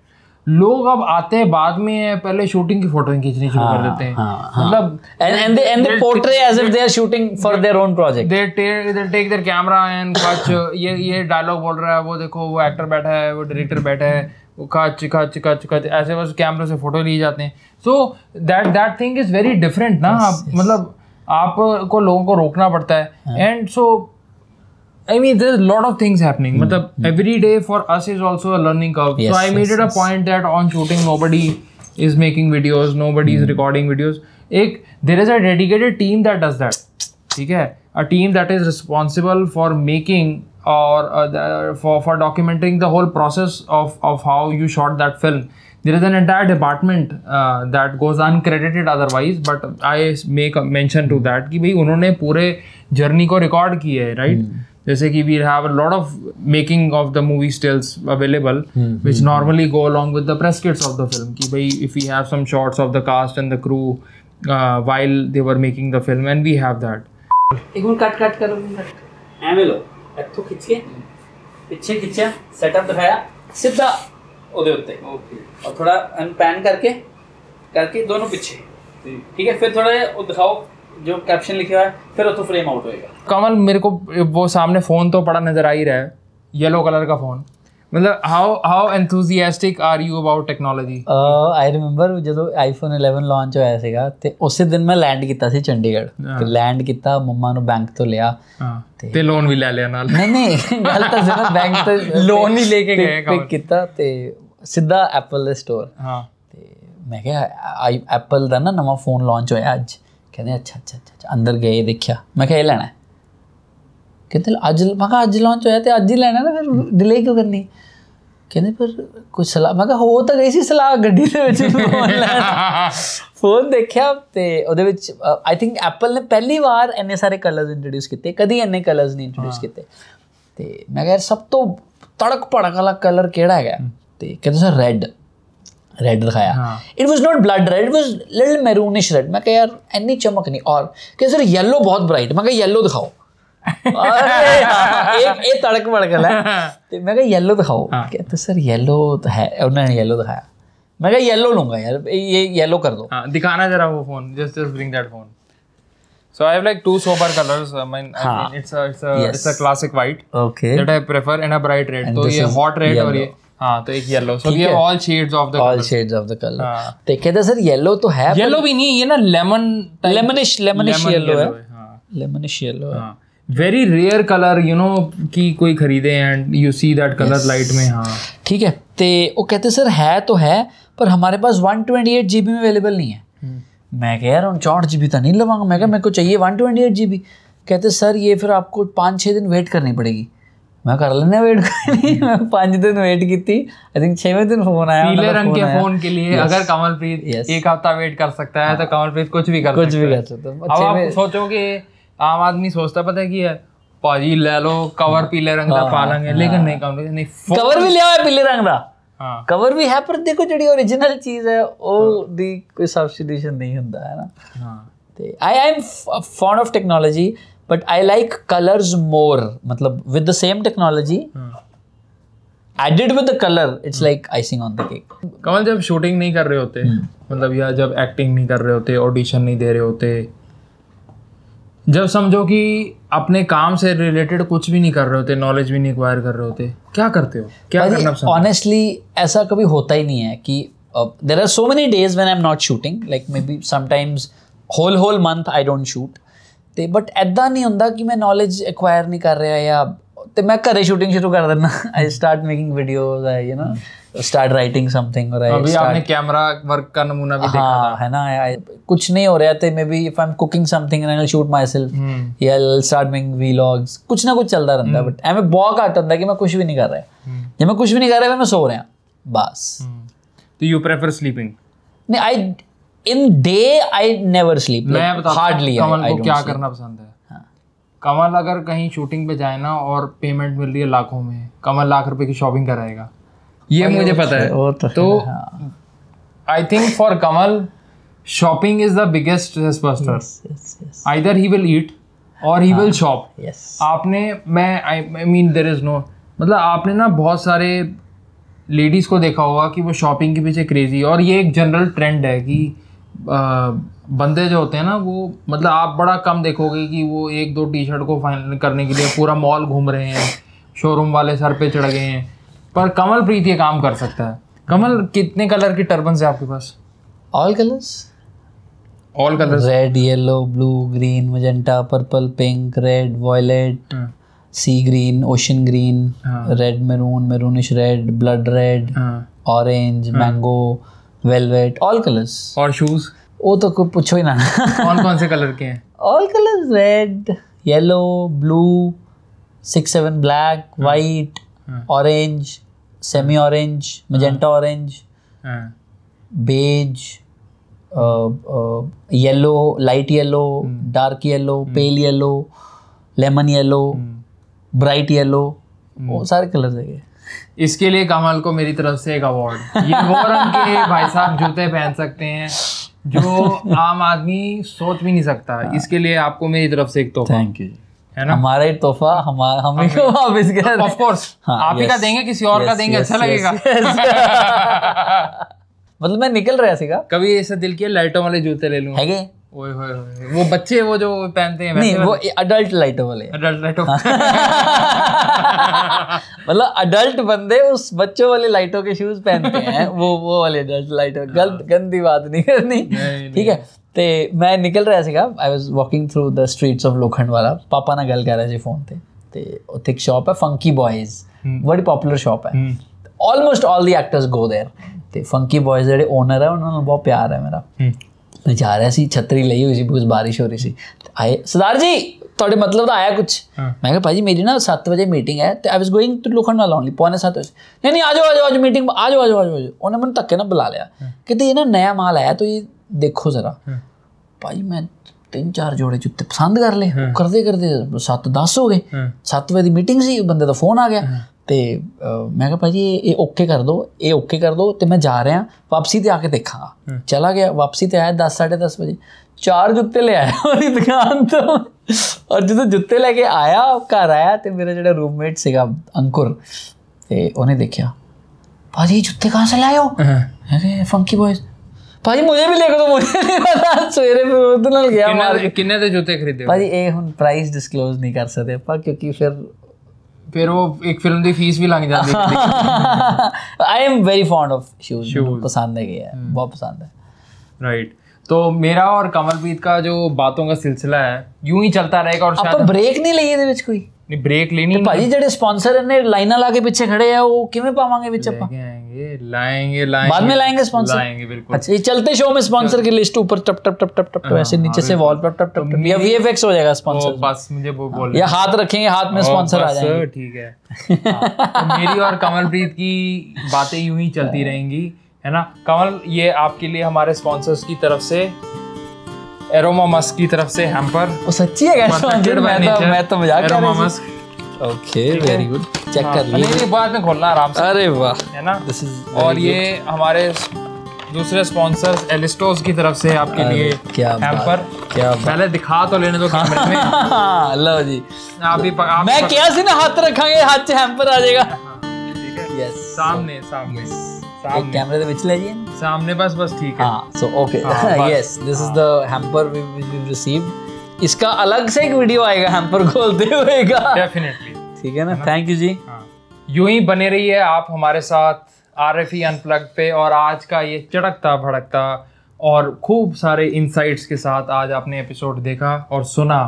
लोग अब आते हैं बाद में हैं, पहले शूटिंग की फ़ोटो खींचनी शुरू कर देते हैं। हाँ, हाँ. मतलब they and they portray as if they are shooting for their own project. They they take their camera and कच ये ये डायलॉग बोल रहा है वो देखो वो एक्टर बैठा है वो डायरेक्टर बैठा है वो कच कच कच कच ऐसे बस कैमरे से फ़ोटो लिए जाते हैं। So that that thing is very different ना आप मतलब आपको लोगों को रोकना पड़ता है। And so I mean, there's a lot of things happening. मतलब every day for us is also a learning curve. Yes, so I yes, made it yes, a point that on shooting nobody is making videos, nobody mm. is recording videos. एक there is a dedicated team that does that. ठीक है a team that is responsible for making or uh, the, for for documenting the whole process of of how you shot that film there is an entire department uh, that goes uncredited otherwise but i make a mention to that कि भाई उन्होंने पूरे जर्नी को रिकॉर्ड किया है राइट जैसे कि we have a lot of making of the movie stills available which normally go along with the press kits of the film कि भाई if we have some shots of the cast and the crew uh, while they were making the film and we have that ਇੱਕ ਮਿੰਟ ਕੱਟ ਕੱਟ ਕਰੋ ਕੱਟ ਐਵੇਂ ਲੋ ਇੱਥੋਂ ਖਿੱਚ ਕੇ ਪਿੱਛੇ ਖਿੱਚਿਆ ਸੈਟਅਪ ਦਿਖਾਇਆ ਸਿੱਧਾ ਉਹਦੇ ਉੱਤੇ और थोड़ा अनपैन करके करके दोनों पीछे ठीक है फिर थोड़ा वो दिखाओ जो कैप्शन लिखा हुआ है फिर वो तो फ्रेम आउट होएगा कमल मेरे को वो सामने फोन तो पड़ा नजर आ ही रहा है येलो कलर का फोन मतलब how how enthusiastic are you about technology I remember ਜਦੋਂ ਆਈਫੋਨ 11 ਲਾਂਚ ਹੋਇਆ ਸੀਗਾ ਤੇ ਉਸੇ ਦਿਨ ਮੈਂ ਲੈਂਡ ਕੀਤਾ ਸੀ ਚੰਡੀਗੜ੍ਹ ਤੇ ਲੈਂਡ ਕੀਤਾ ਮੰਮਾ ਨੂੰ ਬੈਂਕ ਤੋਂ ਲਿਆ हाँ ते लोन भी ले लिया नाल ਨਹੀਂ ਨਹੀਂ ਗੱਲ ਤਾਂ ਸੁਣੋ ਬੈਂਕ ਤੋਂ Loan ਹੀ ਲੈ ਕੇ ਗਏ ਪਿਕ ਕੀਤਾ ਤੇ ਸਿੱਧਾ ਐਪਲ ਦੇ ਸਟੋਰ हाँ ਤੇ ਮੈਂ ਕਿਹਾ ਆਈ ਐਪਲ ਦਾ ਨਾ ਨਵਾਂ ਫੋਨ ਲਾਂਚ ਹੋਇਆ ਅੱਜ ਕਹਿੰਦੇ ਅੱਛਾ ਅੱਛਾ ਅੱਛਾ ਅੱਛਾ। ਅੰਦਰ ਗਏ ਦੇਖਿਆ ਮੈਂ ਕਿਹਾ ਇਹ ਲੈਣਾ ਹੈ। ਕਹਿੰਦੇ ਅੱਜ ਮੈਂ ਕਿਹਾ ਅੱਜ ਲਾਂਚ ਹੋਇਆ ਤੇ ਅੱਜ ਹੀ ਲੈਣਾ ਨਾ ਫਿਰ ਡਿਲੇ ਕਿਉਂ ਕਰਨੀ ਕਹਿੰਦੇ ਪਰ ਕੋਈ ਸਲਾਹ ਮੈਂ ਕਿਹਾ ਹੋ ਤਾਂ ਗਈ ਸੀ ਸਲਾਹ ਗੱਡੀ ਦੇ ਵਿੱਚ ਫੋਨ ਲੈਣਾ ਫੋਨ ਦੇਖਿਆ ਤੇ ਉਹਦੇ ਵਿੱਚ ਆਈ ਥਿੰਕ ਐਪਲ ਨੇ ਪਹਿਲੀ ਵਾਰ ਇੰਨੇ ਸਾਰੇ ਕਲਰਸ ਇੰਟਰੋਡਿਊਸ ਕੀਤੇ ਕਦੀ ਇੰਨੇ ਕਲਰਸ ਨਹੀਂ ਇੰਟਰੋਡਿਊਸ ਕੀਤੇ ਤੇ ਮੈਂ ਕਿਹਾ ਯਾਰ ਸਭ ਤੋਂ ਤੜਕ ਭੜਕ ਵਾਲਾ ਕਲਰ ਕਿਹੜਾ ਹੈਗਾ ਤੇ ਕਹਿੰਦੇ ਸਰ ਰੈੱਡ रेड दिखाया it was not blood red it was little maroonish red मैं कह यार इतनी चमक नहीं। और कह सर येलो बहुत ब्राइट मैं कह येलो दिखाओ। [LAUGHS] एक एक तड़क भड़कल है। हाँ। तो मैं येलो दिखाओ। हाँ। कहते तो सर येलो तो है। उन्होंने येलो दिखाया। मैं कह येलो लूँगा यार ये येलो कर दो। हाँ, दिखाना जरा वो phone just just bring that phone So I have like two sober colors. I mean, I हाँ। mean it's a it's a yes. it's a classic white. Okay. That I prefer and a bright red. And तो so ये hot red और ये हाँ तो एक so ठीक ये all shades of the all shades of the colour. तो कहते सर येलो तो है येलो भी नहीं ये ना लेमन लेमनिश लेमनिश येलो है। लेमनिश येलो है। Very rare colour you know कि कोई खरीदे and you see that colour light में हाँ। ठीक है तो वो कहते सर है तो है पर हमारे पास वन ट्वेंटी एट जी बी में अवेलेबल नहीं है। मैं कह यार चौंठ जी बी तो नहीं लवाऊँगा। मैं कहा मेरे को चाहिए वन ट्वेंटी एट जी बी कहते सर ये फिर आपको पाँच छः दिन वेट करनी पड़ेगी। मैं कर लेना वेट मैं पाँच दिन वेट की थी आई थिंक छवें दिन फोन आया पीले उनका रंग के आया। फोन के लिए अगर कमलप्रीत Yes. एक हफ्ता वेट कर सकता है तो कमलप्रीत कुछ भी कर कुछ सकता भी है कर सकता हूँ। अब आप छवें- सोचो कि आम आदमी सोचता पता है कि है ਭਾਜੀ ਲੈ ਲਓ ਕਵਰ ਪੀਲੇ ਰੰਗ ਦਾ ਪਾ ਲਾਂਗੇ ਲੇਕਿਨ ਨਹੀਂ ਕਮਲ ਨਹੀਂ ਫੋ- कवर भी लिया हुआ है पीले रंग का ਹਾਂ ਕਵਰ ਵੀ ਹੈ ਪਰ ਦੇਖੋ ਜਿਹੜੀ ਓਰੀਜਨਲ ਚੀਜ਼ ਹੈ ਉਹ ਦੀ ਕੋਈ ਸਬਸਟੀਟਿਊਸ਼ਨ ਨਹੀਂ ਹੁੰਦਾ ਹੈ ਨਾ ਹਾਂ ਤੇ I am fond of technology but I like colours more मतलब with the same technology added with the colour it's like icing on the cake Kamal जब शूटिंग नहीं कर रहे होते मतलब या जब एक्टिंग नहीं कर रहे होते ऑडिशन नहीं दे रहे होते जब समझो कि अपने काम से रिलेटेड कुछ भी नहीं कर रहे होते नॉलेज भी नहीं एक्वायर कर रहे होते क्या करते हो? क्या करना ऑनेस्टली ऐसा कभी होता ही नहीं है कि there are so many days when I am not shooting like maybe sometimes whole whole month I don't shoot ਤੇ ਬਟ ਐਦਾਂ ਨਹੀਂ ਹੁੰਦਾ ਕਿ ਮੈਂ ਨੌਲੇਜ ਐਕਵਾਇਰ ਨਹੀਂ ਕਰ ਰਿਹਾ ਜਾਂ ਤੇ ਮੈਂ ਘਰੇ ਸ਼ੂਟਿੰਗ ਸ਼ੁਰੂ ਕਰ ਦਿੰਦਾ I start making videos I you know start writing something or I अभी start आपने कैमरा वर्क का नमूना भी देखा हाँ है ना I, कुछ नहीं हो रहा थे maybe if I am cooking something and I shoot myself hmm या स्टार्ट मेकिंग व्लॉग्स कुछ ना कुछ चलता रहता है बट एमें बहुत घट होता है कि मैं कुछ भी नहीं कर रहा जब मैं कुछ भी नहीं कर रहा मैं सो रहा बस तो यू प्रेफर स्लीपिंग नहीं आई in day I never sleep मैं बताता हार्डली कमल को क्या करना पसंद है? कमल अगर कहीं शूटिंग पे जाए ना और पेमेंट मिल रही है लाखों में कमल लाख रुपए की शॉपिंग कराएगा। ये मुझे पता है। वो तो तो I think for Kamal shopping is the biggest buster either he will eat or he. Will shop आपने मैं I mean there is no मतलब आपने ना बहुत सारे लेडीज़ को देखा होगा कि वो शॉपिंग के पीछे क्रेजी और ये एक जनरल ट्रेंड है कि आ, बंदे जो होते हैं ना वो मतलब आप बड़ा कम देखोगे कि वो एक दो टी शर्ट को फाइनल करने के लिए पूरा मॉल घूम रहे हैं शोरूम वाले सर पे चढ़ गए हैं। पर कमल प्रीत ये काम कर सकता है। कमल कितने कलर की टर्बन्स है आपके पास? All colours all colours red yellow blue green magenta purple pink red violet sea green ocean green. Red maroon maroonish red blood red orange mango velvet all colours और शूज़ वो तो कोई पूछो ही ना। कौन कौन से कलर के हैं? All colours red yellow blue six seven black white. Orange semi orange magenta orange beige yellow light yellow dark yellow pale yellow lemon yellow bright yellow वो सारे कलर्स है इसके लिए कमल को मेरी तरफ़ से एक अवार्ड ये [LAUGHS] वो रंग के भाई साहब जूते पहन सकते हैं जो [LAUGHS] आम आदमी सोच भी नहीं सकता। इसके लिए आपको मेरी तरफ़ से एक तोहफा। थैंक यू है ना? हमारा ही तोहफा हमारा हम ही को वापस कर ऑफ़ कोर्स हाँ, आप ही का देंगे किसी और का देंगे अच्छा लगेगा। [LAUGHS] मतलब मैं निकल रहा सीगा कभी ऐसा दिल किया लाइटों वाले जूते ले लूँ? है ओए होए होए वो बच्चे वो जो पहनते हैं नहीं वो [LAUGHS] मतलब उस बच्चों वाले लाइटों के शूज़ पहनते हैं वो वो वाले अडल्ट लाइटों हाँ। गलत गंदी बात नहीं करनी। ठीक है ते मैं निकल रहा सीगा I was walking through the streets of Lokhandwala. पापा ना गल कर रहे थे फ़ोन पे एक शॉप है फंकी बॉयज़ हम्म। बड़ी पॉपुलर शॉप है। Almost all the actors go there ते फंकी बॉयज़ ओनर है उन्होंने बहुत प्यार है मेरा. हम्म। ਮੈਂ ਜਾ ਰਿਹਾ ਸੀ ਛਤਰੀ ਲਈ ਹੋਈ ਸੀ ਬਹੁਤ ਬਾਰਿਸ਼ ਹੋ ਰਹੀ ਸੀ। ਆਏ ਸਰਦਾਰ ਜੀ ਤੁਹਾਡੇ ਮਤਲਬ ਦਾ ਆਇਆ ਕੁਝ ਮੈਂ ਕਿਹਾ ਭਾਜੀ ਮੇਰੀ ਨਾ 7 ਵਜੇ ਮੀਟਿੰਗ ਹੈ ਤੇ I was going to Lokhandwala only ਪੌਣੇ 7 ਵਜੇ। ਨਹੀਂ ਨਹੀਂ ਆਜੋ ਆਜੋ ਅੱਜ ਮੀਟਿੰਗ ਆਜੋ ਆਜੋ ਆਜੋ ਉਹਨੇ ਮੈਨੂੰ ਧੱਕੇ ਨਾਲ ਬੁਲਾ ਲਿਆ। ਕਿਤੇ ਇਹ ਨਾ ਨਵਾਂ ਮਾਲ ਆਇਆ ਤੋ ਇਹ ਦੇਖੋ ਜ਼ਰਾ। ਭਾਈ ਮੈਂ ਤਿੰਨ ਚਾਰ ਜੋੜੇ ਜੁੱਤੇ ਪਸੰਦ ਕਰ ਲਏ। ਕਰਦੇ ਕਰਦੇ 7 10 ਹੋ ਗਏ। 7 ਵਜੇ ਦੀ ਮੀਟਿੰਗ ਸੀ ਬੰਦੇ ਦਾ ਫੋਨ ਆ ਗਿਆ। ਤੇ ਮੈਂ ਕਿਹਾ ਭਾਜੀ ਇਹ ਓਕੇ ਕਰ ਦਿਓ ਇਹ ਓਕੇ ਕਰ ਦਿਓ ਤੇ ਮੈਂ ਜਾ ਰਿਹਾ ਵਾਪਸੀ ਤੇ ਆ ਕੇ ਦੇਖਾਂਗਾ। ਚਲਾ ਗਿਆ ਵਾਪਸੀ ਤੇ ਆਇਆ 10 10:30 ਵਜੇ। ਚਾਰ ਜੁੱਤੇ ਲੈ ਆਇਆ ਉਹਦੀ ਦੁਕਾਨ ਤੋਂ। ਔਰ ਜਦੋਂ ਜੁੱਤੇ ਲੈ ਕੇ ਆਇਆ ਘਰ ਆਇਆ ਤੇ ਮੇਰਾ ਜਿਹੜਾ ਰੂਮਮੇਟ ਸੀਗਾ ਅੰਕੁਰ ਤੇ ਉਹਨੇ ਦੇਖਿਆ ਭਾਜੀ ਜੁੱਤੇ ਕਹਾਂ ਸੇ ਲਾਏ ਹੋ? ਅਰੇ ਫੰਕੀ ਬॉयਜ਼ ਭਾਜੀ ਮੈਨੂੰ ਵੀ ਲੈ ਕੇ ਦੋ ਮੈਨੂੰ ਨਹੀਂ ਪਤਾ। ਸਵੇਰੇ ਫਿਰ ਉਹਦੇ ਨਾਲ ਗਿਆ ਕਿੰਨੇ ਕਿੰਨੇ ਦੇ ਜੁੱਤੇ ਖਰੀਦੇ ਭਾਜੀ ਇਹ ਹੁਣ ਪ੍ਰਾਈਸ ਡਿਸਕਲੋਜ਼ ਨਹੀਂ ਕਰ ਸਕਦੇ ਆਪਾਂ ਕਿਉਂਕਿ ਫਿਰ फिर वो एक फ़िल्म की फ़ीस भी लग जाती है I am very fond of shoes पसंद है गया hmm. बहुत पसंद है। राइट तो मेरा और कमलप्रीत का जो बातों का सिलसिला है यूँ ही चलता रहेगा और शायद ब्रेक नहीं लगी कोई? ਵਿੱਚ ਕੋਈ नहीं ब्रेक लेनी नहीं ਭਾਜੀ ਜਿਹੜੇ ਸਪਾਂਸਰ ਨੇ ਲਾਈਨਾਂ ਲਾ ਕੇ ਪਿੱਛੇ ਖੜੇ ਆ ਉਹ ਕਿਵੇਂ ਪਾਵਾਂਗੇ ਵਿੱਚ ਆਪਾਂ लेके आएंगे लाएंगे लाएंगे बाद में लाएंगे स्पॉन्सर लाएंगे बिल्कुल अच्छा ये चलते शो में स्पॉन्सर की लिस्ट ऊपर टप टप टप टप टप टप ऐसे नीचे से वॉल पर टप टप टप या वीएफएक्स हो जाएगा तो स्पॉन्सर बस मुझे वो बोल या हाथ रखेंगे हाथ में ओ, स्पॉन्सर आ बस, जाएंगे ठीक है हाँ, तो मेरी और कमलप्रीत की बातें यूं ही चलती रहेंगी है ना कमल ये आपके लिए हमारे स्पॉन्सर्स की तरफ से एरोमा मस्क की तरफ़ से हैम्पर वो सच्ची है स्पॉन्सर by मैं तो मैं तो मज़ाक कर रहा मस्क ओके वेरी गुड चेक कर नहीं लिए नहीं बाद में खोलना आराम से। अरे वाह। है ना? दिस इज़ और ये हमारे दूसरे स्पॉन्सर्स एलिस्टोस की तरफ़ से आपके लिए क्या हैम्पर क्या पहले दिखा तो लेने दो कैमरे में। [LAUGHS] लो जी। आप भी आप मैं क्या सी ना हाथ रखांगे हाथ से हैम्पर आ जाएगा। ठीक है। यस सामने सामने। कैमरे तो पिछले जी? सामने बस बस ठीक है। हाँ so okay yes this is the hamper we we received इसका अलग से एक वीडियो आएगा हैम्पर खोलते हुए का। डेफिनेटली ठीक है ना? Thank you ji. हाँ. यूँ ही बने रहिए आप हमारे साथ आर एफ़ ई अनप्लग पे और आज का ये चटकता भड़कता और खूब सारे इनसाइट्स के साथ आज आपने एपिसोड देखा और सुना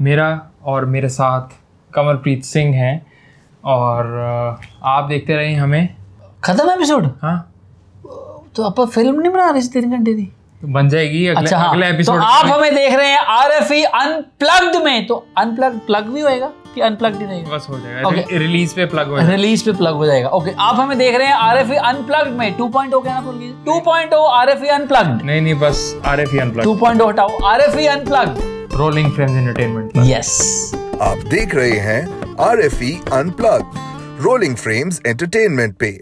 मेरा और मेरे साथ कमलप्रीत सिंह हैं। और आप देखते रहें हमें। खत्म एपिसोड हाँ। तो आप फ़िल्म नहीं बना रहे तीन घंटे की? तो बन जाएगी अगले अच्छा हाँ। अगले एपिसोड तो आप हमें देख रहे हैं आर एफ़ ई अनप्लग्ड में। तो अनप्लग प्लग भी होएगा कि अनप्लग्ड ही रहेगा? बस हो जाएगा। Okay. रिलीज़ पे प्लग हो जाएगा। रिलीज़ पे प्लग हो जाएगा। ओके आप हमें देख रहे हैं आर एफ़ ई अनप्लग्ड में। 2.0 कहना भूल गए 2.0 आर एफ़ ई अनप्लग्ड नहीं नहीं बस आर एफ़ अनप्लग्ड 2.0 हटाओ। R F E unplugged rolling frames entertainment yes आप देख रहे हैं R F E unplug rolling frames entertainment पे।